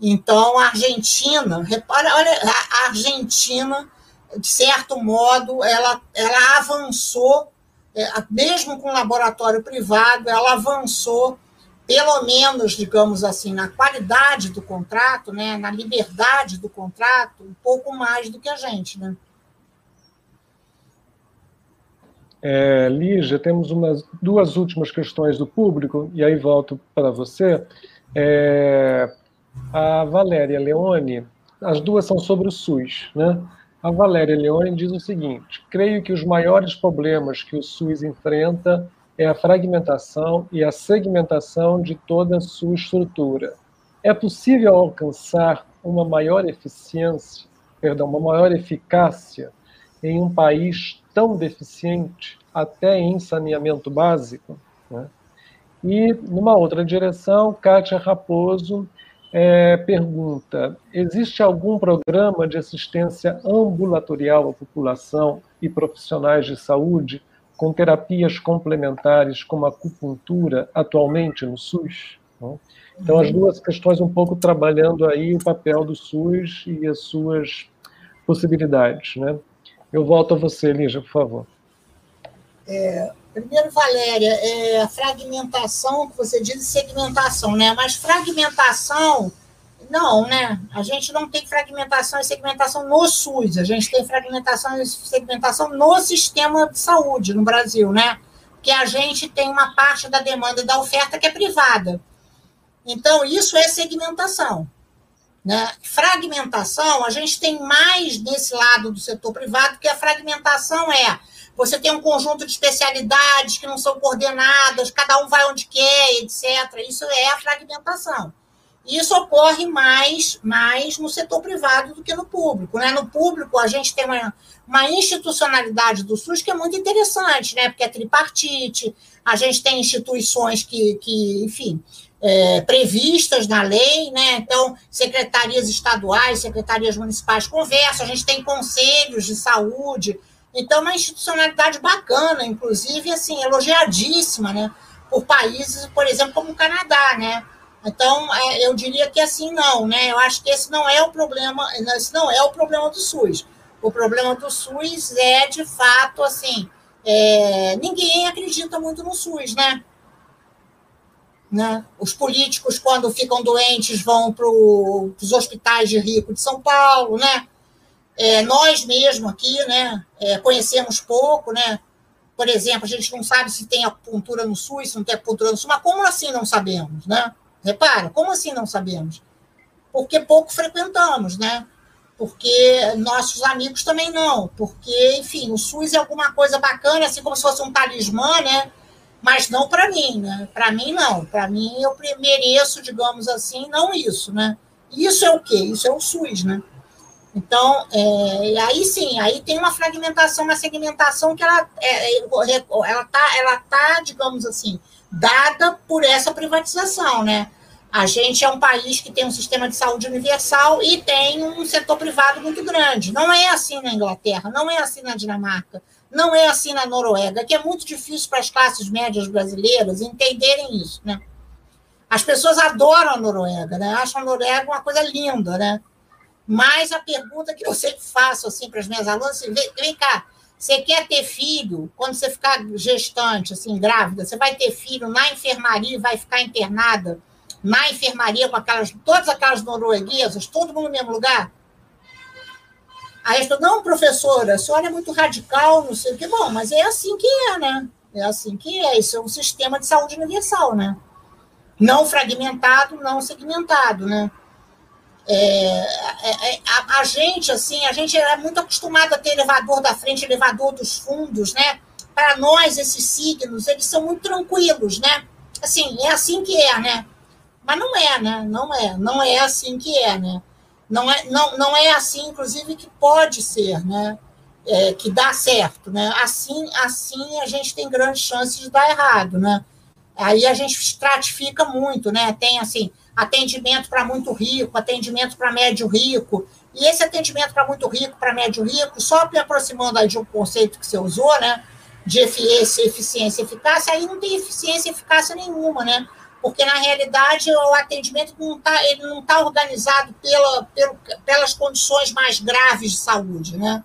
Então, a Argentina, repara, olha, a Argentina, de certo modo, ela, ela avançou, é, mesmo com laboratório privado, ela avançou pelo menos, digamos assim, na qualidade do contrato, né, na liberdade do contrato, um pouco mais do que a gente, né? É, Lígia, temos umas duas últimas questões do público, e aí volto para você. É, a Valéria Leone, as duas são sobre o SUS, né? A Valéria Leone diz o seguinte: creio que os maiores problemas que o SUS enfrenta é a fragmentação e a segmentação de toda a sua estrutura. É possível alcançar uma maior eficiência, perdão, uma maior eficácia em um país tão deficiente, até em saneamento básico? Né? E, numa outra direção, Kátia Raposo é, pergunta: existe algum programa de assistência ambulatorial à população e profissionais de saúde com terapias complementares como acupuntura atualmente no SUS? Então, as duas questões um pouco trabalhando aí o papel do SUS e as suas possibilidades. Né? Eu volto a você, Lígia, por favor. É, primeiro, Valéria, é fragmentação que você diz segmentação, né? Mas fragmentação não, né? A gente não tem fragmentação e segmentação no SUS, a gente tem fragmentação e segmentação no sistema de saúde no Brasil, né? Que a gente tem uma parte da demanda e da oferta que é privada. Então, isso é segmentação. Né? Fragmentação, a gente tem mais nesse lado do setor privado, que a fragmentação é você tem um conjunto de especialidades que não são coordenadas, cada um vai onde quer, etc. Isso é a fragmentação. Isso ocorre mais, mais no setor privado do que no público. Né? No público, a gente tem uma, uma institucionalidade do SUS que é muito interessante, né? porque é tripartite, a gente tem instituições que, que enfim, é, previstas na lei, né? Então, secretarias estaduais, secretarias municipais conversam, a gente tem conselhos de saúde, então, uma institucionalidade bacana, inclusive, assim, elogiadíssima, né? Por países, por exemplo, como o Canadá, né? Então, é, eu diria que assim não, né? Eu acho que esse não é o problema, esse não é o problema do SUS. O problema do SUS é, de fato, assim, é, ninguém acredita muito no SUS, né? né? Os políticos, quando ficam doentes, vão para os hospitais de rico de São Paulo, né? É, nós mesmo aqui, né? É, conhecemos pouco, né? Por exemplo, a gente não sabe se tem acupuntura no SUS, se não tem acupuntura no SUS, mas como assim não sabemos, né? Repara, como assim não sabemos? Porque pouco frequentamos, né? Porque nossos amigos também não. Porque, enfim, o SUS é alguma coisa bacana, assim como se fosse um talismã, né? Mas não para mim, né? Para mim, não. Para mim, eu mereço, digamos assim, não isso, né? Isso é o quê? Isso é o SUS, né? Então, é, aí sim, aí tem uma fragmentação, uma segmentação que ela é, é ela tá, ela tá, digamos assim, dada por essa privatização, né? A gente é um país que tem um sistema de saúde universal e tem um setor privado muito grande. Não é assim na Inglaterra, não é assim na Dinamarca, não é assim na Noruega, que é muito difícil para as classes médias brasileiras entenderem isso, né? As pessoas adoram a Noruega, né? Acham a Noruega uma coisa linda, né? Mas a pergunta que eu sempre faço assim para as minhas alunas, assim, vem, vem cá, você quer ter filho, quando você ficar gestante, assim, grávida, você vai ter filho na enfermaria e vai ficar internada na enfermaria com aquelas, todas aquelas norueguesas, todo mundo no mesmo lugar? Aí eu falou, não, professora, a senhora é muito radical, não sei o que. Bom, mas é assim que é, né? É assim que é. Isso é um sistema de saúde universal, né? Não fragmentado, não segmentado, né? É, é, é, a, a, gente, assim, a gente é muito acostumado a ter elevador da frente, elevador dos fundos, né? Para nós, esses signos, eles são muito tranquilos, né? Assim, é assim que é, né? Mas não é, né? Não é, não é assim que é, né? Não é, não, não é assim, inclusive, que pode ser, né? É, que dá certo, né? Assim, assim a gente tem grandes chances de dar errado, né? Aí a gente estratifica muito, né? Tem assim, atendimento para muito rico, atendimento para médio rico. E esse atendimento para muito rico, para médio rico, só me aproximando aí de um conceito que você usou, né? De eficiência, eficiência eficácia, aí não tem eficiência e eficácia nenhuma, né? Porque, na realidade, o atendimento não está ele não tá organizado pela, pelo, pelas condições mais graves de saúde, né?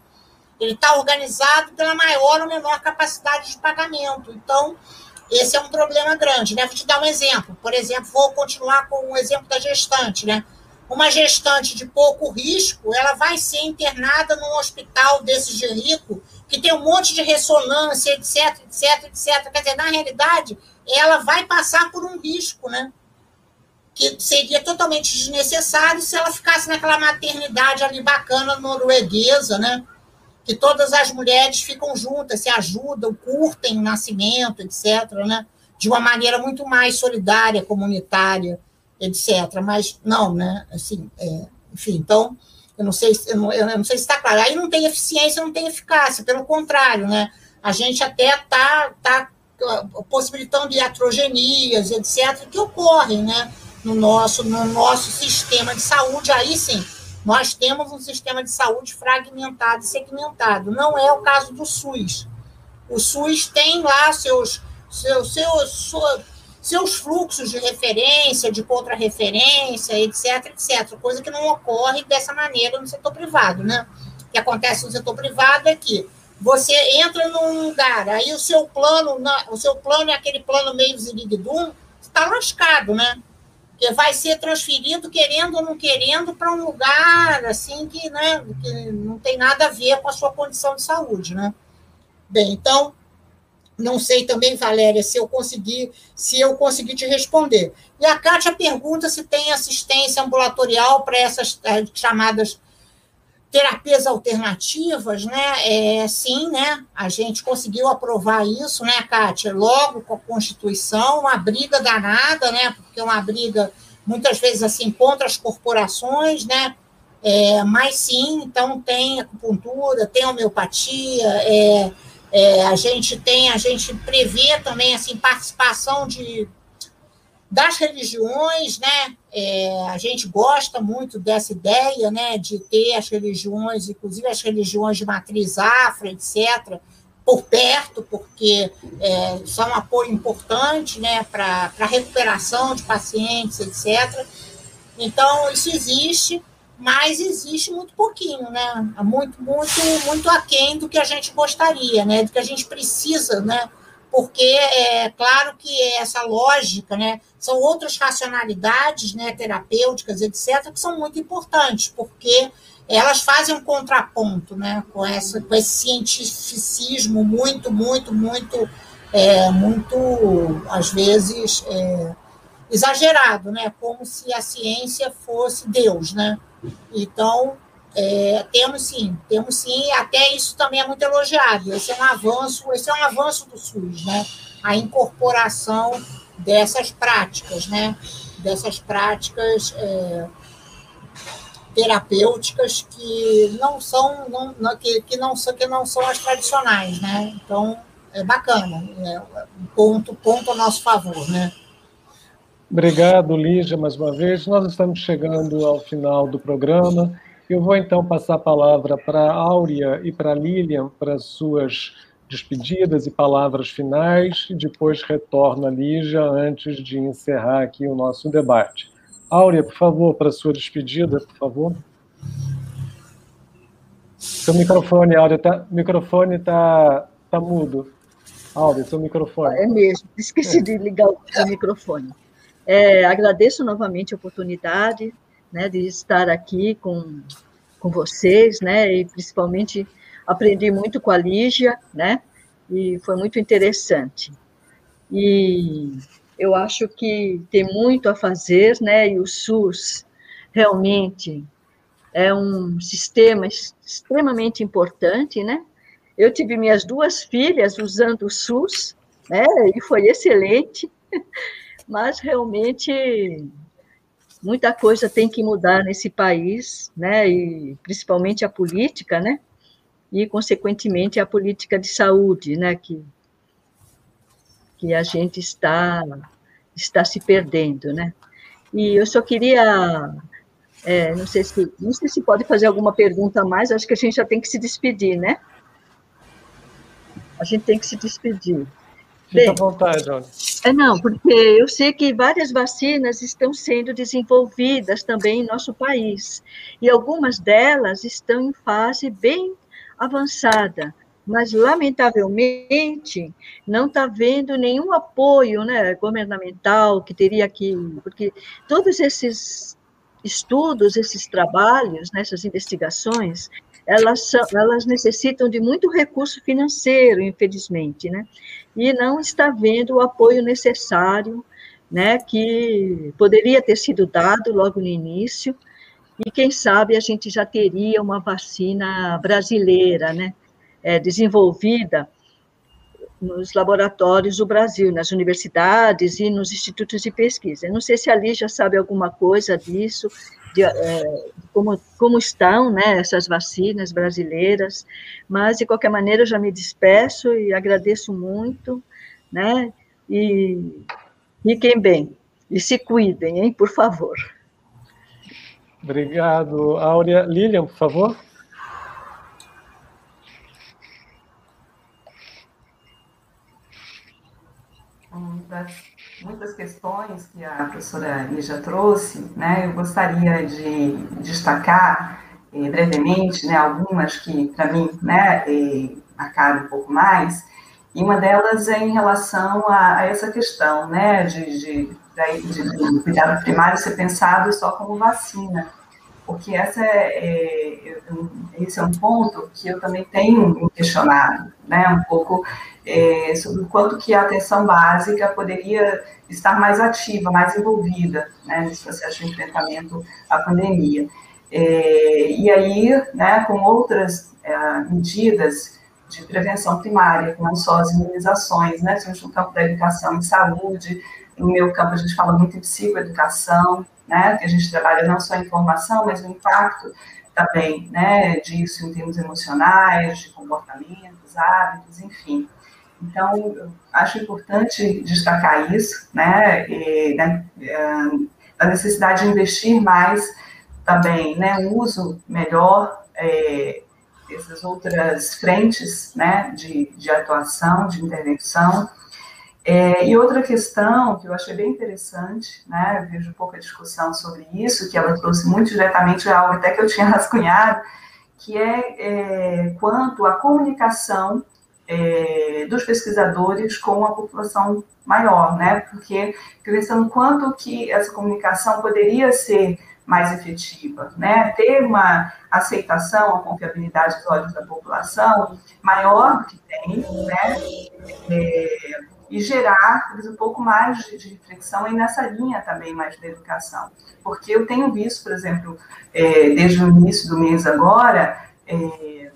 Ele está organizado pela maior ou menor capacidade de pagamento. Então, esse é um problema grande, né? Vou te dar um exemplo. Por exemplo, vou continuar com o exemplo da gestante, né? Uma gestante de pouco risco, ela vai ser internada num hospital desses de rico, que tem um monte de ressonância, etc, etc, etc. Quer dizer, na realidade, ela vai passar por um risco, né? Que seria totalmente desnecessário se ela ficasse naquela maternidade ali bacana norueguesa, né? Que todas as mulheres ficam juntas, se ajudam, curtem o nascimento, etc., né? de uma maneira muito mais solidária, comunitária, etc. Mas não, né? Assim, é, enfim, então, eu não sei, eu não, eu não sei se está claro. Aí não tem eficiência, não tem eficácia, pelo contrário, né? A gente até está tá, tá possibilitando iatrogenias, etc., que ocorrem, né? No nosso, no nosso sistema de saúde, aí sim, nós temos um sistema de saúde fragmentado e segmentado. Não é o caso do SUS. O SUS tem lá seus, seus, seus, seus fluxos de referência, de contra-referência, etc, etc. Coisa que não ocorre dessa maneira no setor privado, né? O que acontece no setor privado é que você entra num lugar, aí o seu plano, o seu plano é aquele plano meio ziriguidum, está lascado, né? Que vai ser transferido, querendo ou não querendo, para um lugar assim que, né, que não tem nada a ver com a sua condição de saúde, né? Bem, então, não sei também, Valéria, se eu conseguir, se eu conseguir te responder. E a Kátia pergunta se tem assistência ambulatorial para essas eh, chamadas terapias alternativas, né? É, sim, né? A gente conseguiu aprovar isso, né, Kátia? Logo com a Constituição, uma briga danada, né? Porque é uma briga, muitas vezes, assim, contra as corporações, né? É, mas sim, então tem acupuntura, tem homeopatia, é, é, a gente tem, a gente prevê também assim participação de das religiões, né? É, a gente gosta muito dessa ideia, né, de ter as religiões, inclusive as religiões de matriz afro, etc., por perto, porque é, são um apoio importante, né, para a recuperação de pacientes, etc. Então, isso existe, mas existe muito pouquinho, né? Muito, muito, muito aquém do que a gente gostaria, né? Do que a gente precisa, né? Porque é claro que essa lógica, né, são outras racionalidades, né, terapêuticas, etc., que são muito importantes, porque elas fazem um contraponto, né, com essa, com esse cientificismo muito, muito, muito, é, muito, às vezes é, exagerado, né, como se a ciência fosse Deus, né. Então é, temos sim, temos sim, até isso também é muito elogiado. Esse é um avanço, esse é um avanço do SUS, né? A incorporação dessas práticas, né? Dessas práticas é, terapêuticas que não são, não, que, que, não são, que não são as tradicionais, né? Então é bacana, é um ponto, ponto a nosso favor, né? Obrigado, Lígia, mais uma vez. Nós estamos chegando ao final do programa. Eu vou então passar a palavra para Áurea e para Lilian para suas despedidas e palavras finais, e depois retorno a Lígia antes de encerrar aqui o nosso debate. Áurea, por favor, para sua despedida, por favor. Seu microfone, Áurea, tá, microfone está tá mudo. Áurea, seu microfone. É mesmo, esqueci de ligar o microfone. É, agradeço novamente a oportunidade né, de estar aqui com, com vocês, né, e principalmente aprendi muito com a Lígia, né, e foi muito interessante. E eu acho que tem muito a fazer, né, e o SUS realmente é um sistema extremamente importante, né, eu tive minhas duas filhas usando o SUS, né, e foi excelente, [LAUGHS] mas realmente muita coisa tem que mudar nesse país, né, e principalmente a política, né, e consequentemente a política de saúde, né, que que a gente está, está se perdendo, né? E eu só queria, é, não, sei se, não sei se pode fazer alguma pergunta a mais, acho que a gente já tem que se despedir, né? A gente tem que se despedir. Fique à vontade, Olha. É, não, porque eu sei que várias vacinas estão sendo desenvolvidas também em nosso país, e algumas delas estão em fase bem avançada, mas, lamentavelmente, não está vendo nenhum apoio né, governamental que teria que. Porque todos esses estudos, esses trabalhos, né, essas investigações, elas, são, elas necessitam de muito recurso financeiro, infelizmente, né? E não está vendo o apoio necessário, né, que poderia ter sido dado logo no início, e quem sabe a gente já teria uma vacina brasileira, né, é, desenvolvida nos laboratórios do Brasil, nas universidades e nos institutos de pesquisa. Não sei se a Lígia sabe alguma coisa disso, de, é, como, como estão né, essas vacinas brasileiras, mas, de qualquer maneira, eu já me despeço e agradeço muito, né, e fiquem bem, e se cuidem, hein, por favor. Obrigado, Áurea. Lilian, por favor. das muitas questões que a professora Lígia trouxe, né, eu gostaria de destacar eh, brevemente né, algumas que, para mim, né, eh, um pouco mais, e uma delas é em relação a, a essa questão né, de, de, de, de cuidado primário ser pensado só como vacina porque essa é, é, esse é um ponto que eu também tenho questionado, né, um pouco é, sobre o quanto que a atenção básica poderia estar mais ativa, mais envolvida, né, nesse processo de enfrentamento à pandemia. É, e aí, né, com outras é, medidas de prevenção primária, não só as imunizações, né, no campo da educação e saúde, no meu campo a gente fala muito em psicoeducação, né, que a gente trabalha não só a informação, mas o impacto também, né, disso em termos emocionais, de comportamentos, hábitos, enfim. Então, acho importante destacar isso, né, e, né, a necessidade de investir mais também, né, uso melhor é, dessas outras frentes, né, de, de atuação, de intervenção, é, e outra questão que eu achei bem interessante, né, vejo pouca discussão sobre isso, que ela trouxe muito diretamente, algo até que eu tinha [LAUGHS] rascunhado, que é, é quanto à comunicação é, dos pesquisadores com a população maior, né, porque pensando quanto que essa comunicação poderia ser mais efetiva, né, ter uma aceitação, a confiabilidade dos olhos da população maior do que tem, né, é, e gerar um pouco mais de, de, reflexão aí nessa linha também mais da educação. Porque eu tenho visto, por exemplo, é, desde o início do mês agora, é,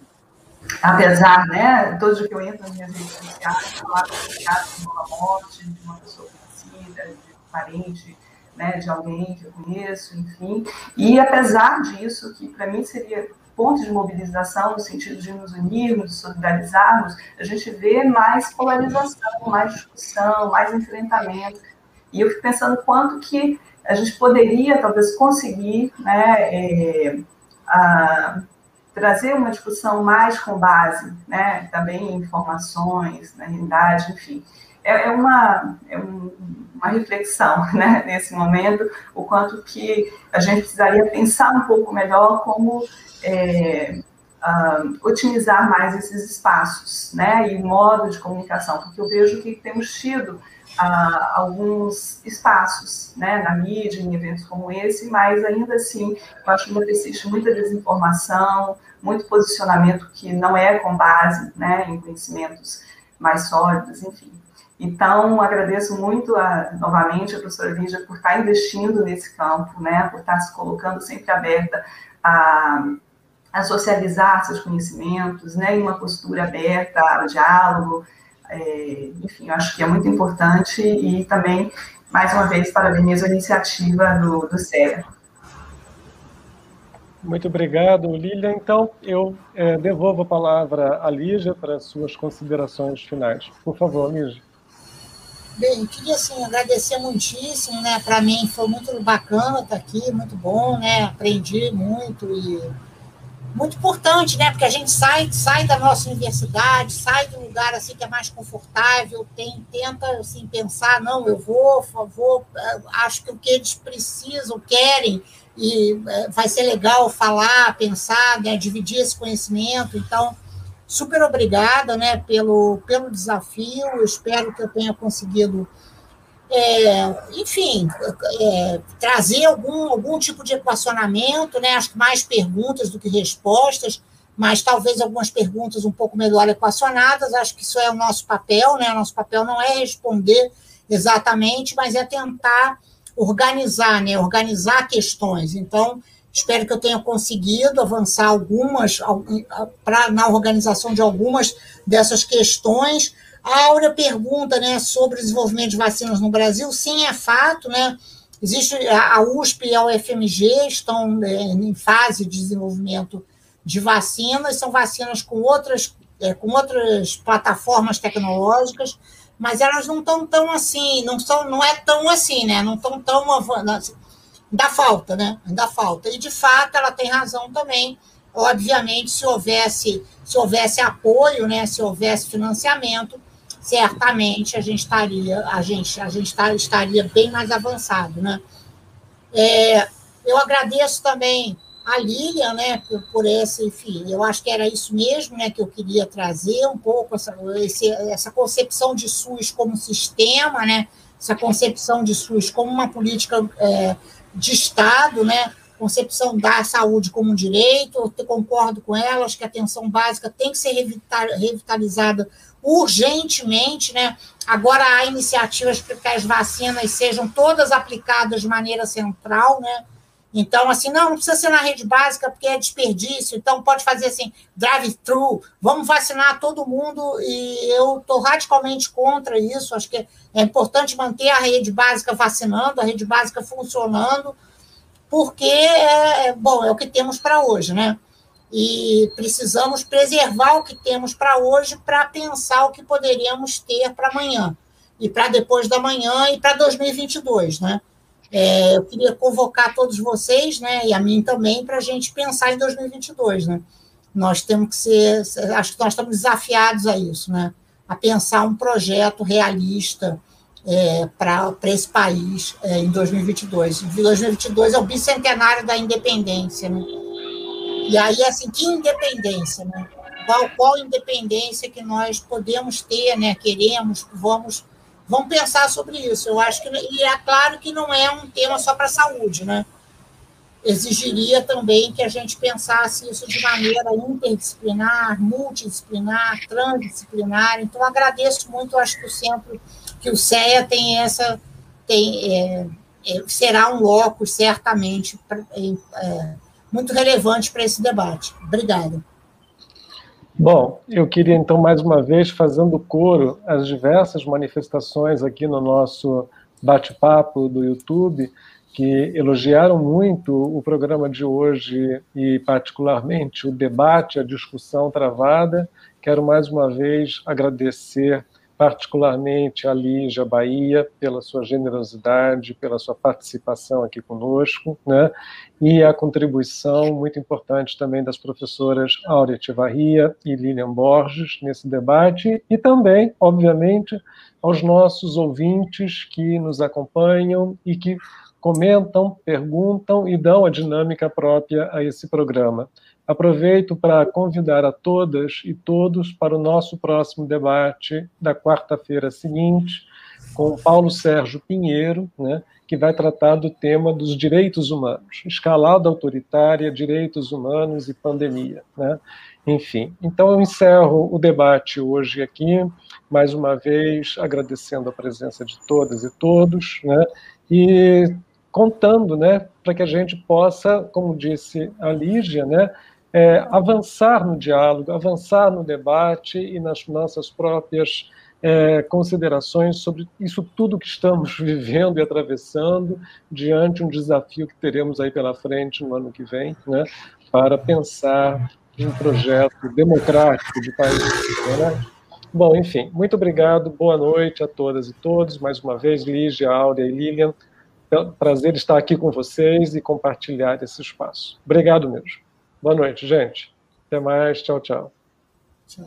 apesar, né, todos que eu entro nas minhas redes sociais, falar de uma morte, de uma pessoa conhecida, de um parente, né, de alguém que eu conheço, enfim, e apesar disso, que para mim seria pontos de mobilização, no sentido de nos unirmos, solidarizarmos, a gente vê mais polarização, mais discussão, mais enfrentamento. E eu fico pensando quanto que a gente poderia, talvez, conseguir né, é, a, trazer uma discussão mais com base, né, também em informações, na realidade, enfim. É, é uma, é um, uma reflexão, [LAUGHS] né, nesse momento, o quanto que a gente precisaria pensar um pouco melhor como é, uh, otimizar mais esses espaços, né, e modo de comunicação, porque eu vejo que temos tido uh, alguns espaços, né, na mídia, em eventos como esse, mas ainda assim, eu acho que existe muita desinformação, muito posicionamento que não é com base, né, em conhecimentos mais sólidos, enfim. Então, agradeço muito a, novamente a professora Lígia por estar investindo nesse campo, né, por estar se colocando sempre aberta a a socializar seus conhecimentos, né, em uma postura aberta ao diálogo, é, enfim, eu acho que é muito importante e também, mais uma vez, parabenizo a iniciativa do, do CEA. Muito obrigado, Lília. Então, eu é, devolvo a palavra à Lígia para suas considerações finais. Por favor, Lígia. Bem, queria assim, agradecer muitíssimo, né? Para mim foi muito bacana estar aqui, muito bom, né? Aprendi muito e muito importante, né? Porque a gente sai, sai da nossa universidade, sai um lugar assim que é mais confortável, tem, tenta assim pensar, não, eu vou, vou, eh, acho que o que eles precisam, querem e eh, vai ser legal falar, pensar, né? dividir esse conhecimento. Então, super obrigada, né? Pelo pelo desafio. Eu espero que eu tenha conseguido é, enfim, é, trazer algum, algum tipo de equacionamento, né? acho que mais perguntas do que respostas, mas talvez algumas perguntas um pouco melhor equacionadas, acho que isso é o nosso papel, né? o nosso papel não é responder exatamente, mas é tentar organizar, né? organizar questões. Então, espero que eu tenha conseguido avançar algumas, pra, na organização de algumas dessas questões, a Áurea pergunta né, sobre o desenvolvimento de vacinas no Brasil. Sim, é fato, né? Existe a USP e a UFMG estão é, em fase de desenvolvimento de vacinas, são vacinas com outras, é, com outras plataformas tecnológicas, mas elas não estão tão assim, não são, não é tão assim, né? Não estão tão assim, ainda falta, né? Ainda falta. E de fato ela tem razão também. Obviamente, se houvesse, se houvesse apoio, né? Se houvesse financiamento, certamente a gente estaria, a gente, a gente tá, estaria bem mais avançado, né? É, eu agradeço também a Lilian, né, por, por, esse, enfim, eu acho que era isso mesmo, né, que eu queria trazer um pouco essa, esse, essa concepção de SUS como sistema, né, essa concepção de SUS como uma política é, de Estado, né, concepção da saúde como um direito, eu concordo com ela, acho que a atenção básica tem que ser revitalizada urgentemente, né? Agora há iniciativas para que as vacinas sejam todas aplicadas de maneira central, né? Então, assim, não, não precisa ser na rede básica porque é desperdício, então pode fazer assim, drive-thru, vamos vacinar todo mundo, e eu estou radicalmente contra isso, acho que é importante manter a rede básica vacinando, a rede básica funcionando, porque, é, é bom, é o que temos para hoje, né? E precisamos preservar o que temos para hoje para pensar o que poderíamos ter para amanhã e para depois da manhã e para 2022, né? É, eu queria convocar todos vocês, né, e a mim também, para a gente pensar em 2022, né? Nós temos que ser, acho que nós estamos desafiados a isso, né? A pensar um projeto realista é, para esse país é, em 2022. 2022 é o bicentenário da independência, né? E aí, assim, que independência, né? Qual, qual independência que nós podemos ter, né? Queremos, vamos, vamos pensar sobre isso. Eu acho que, e é claro que não é um tema só para a saúde, né? Exigiria também que a gente pensasse isso de maneira interdisciplinar, multidisciplinar, transdisciplinar. Então, agradeço muito, acho que o centro, que o CEA tem essa, tem, é, é, será um locus, certamente, pra, é, muito relevante para esse debate. Obrigada. Bom, eu queria então mais uma vez fazendo coro às diversas manifestações aqui no nosso bate-papo do YouTube que elogiaram muito o programa de hoje e particularmente o debate, a discussão travada. Quero mais uma vez agradecer particularmente a Lígia Bahia, pela sua generosidade, pela sua participação aqui conosco, né? e a contribuição muito importante também das professoras Áurea Tivarria e Lilian Borges nesse debate, e também, obviamente, aos nossos ouvintes que nos acompanham e que comentam, perguntam e dão a dinâmica própria a esse programa. Aproveito para convidar a todas e todos para o nosso próximo debate da quarta-feira seguinte, com Paulo Sérgio Pinheiro, né, que vai tratar do tema dos direitos humanos, escalada autoritária, direitos humanos e pandemia. Né? Enfim, então eu encerro o debate hoje aqui, mais uma vez agradecendo a presença de todas e todos, né, e contando, né, para que a gente possa, como disse a Lígia, né, é, avançar no diálogo, avançar no debate e nas nossas próprias é, considerações sobre isso tudo que estamos [LAUGHS] vivendo e atravessando diante um desafio que teremos aí pela frente no ano que vem, né, para pensar um projeto democrático de país. Né? Bom, enfim, muito obrigado, boa noite a todas e todos, mais uma vez, Lígia, Áurea e Lilian, prazer estar aqui com vocês e compartilhar esse espaço. Obrigado mesmo. Boa noite, gente. Até mais, tchau, tchau. Tchau.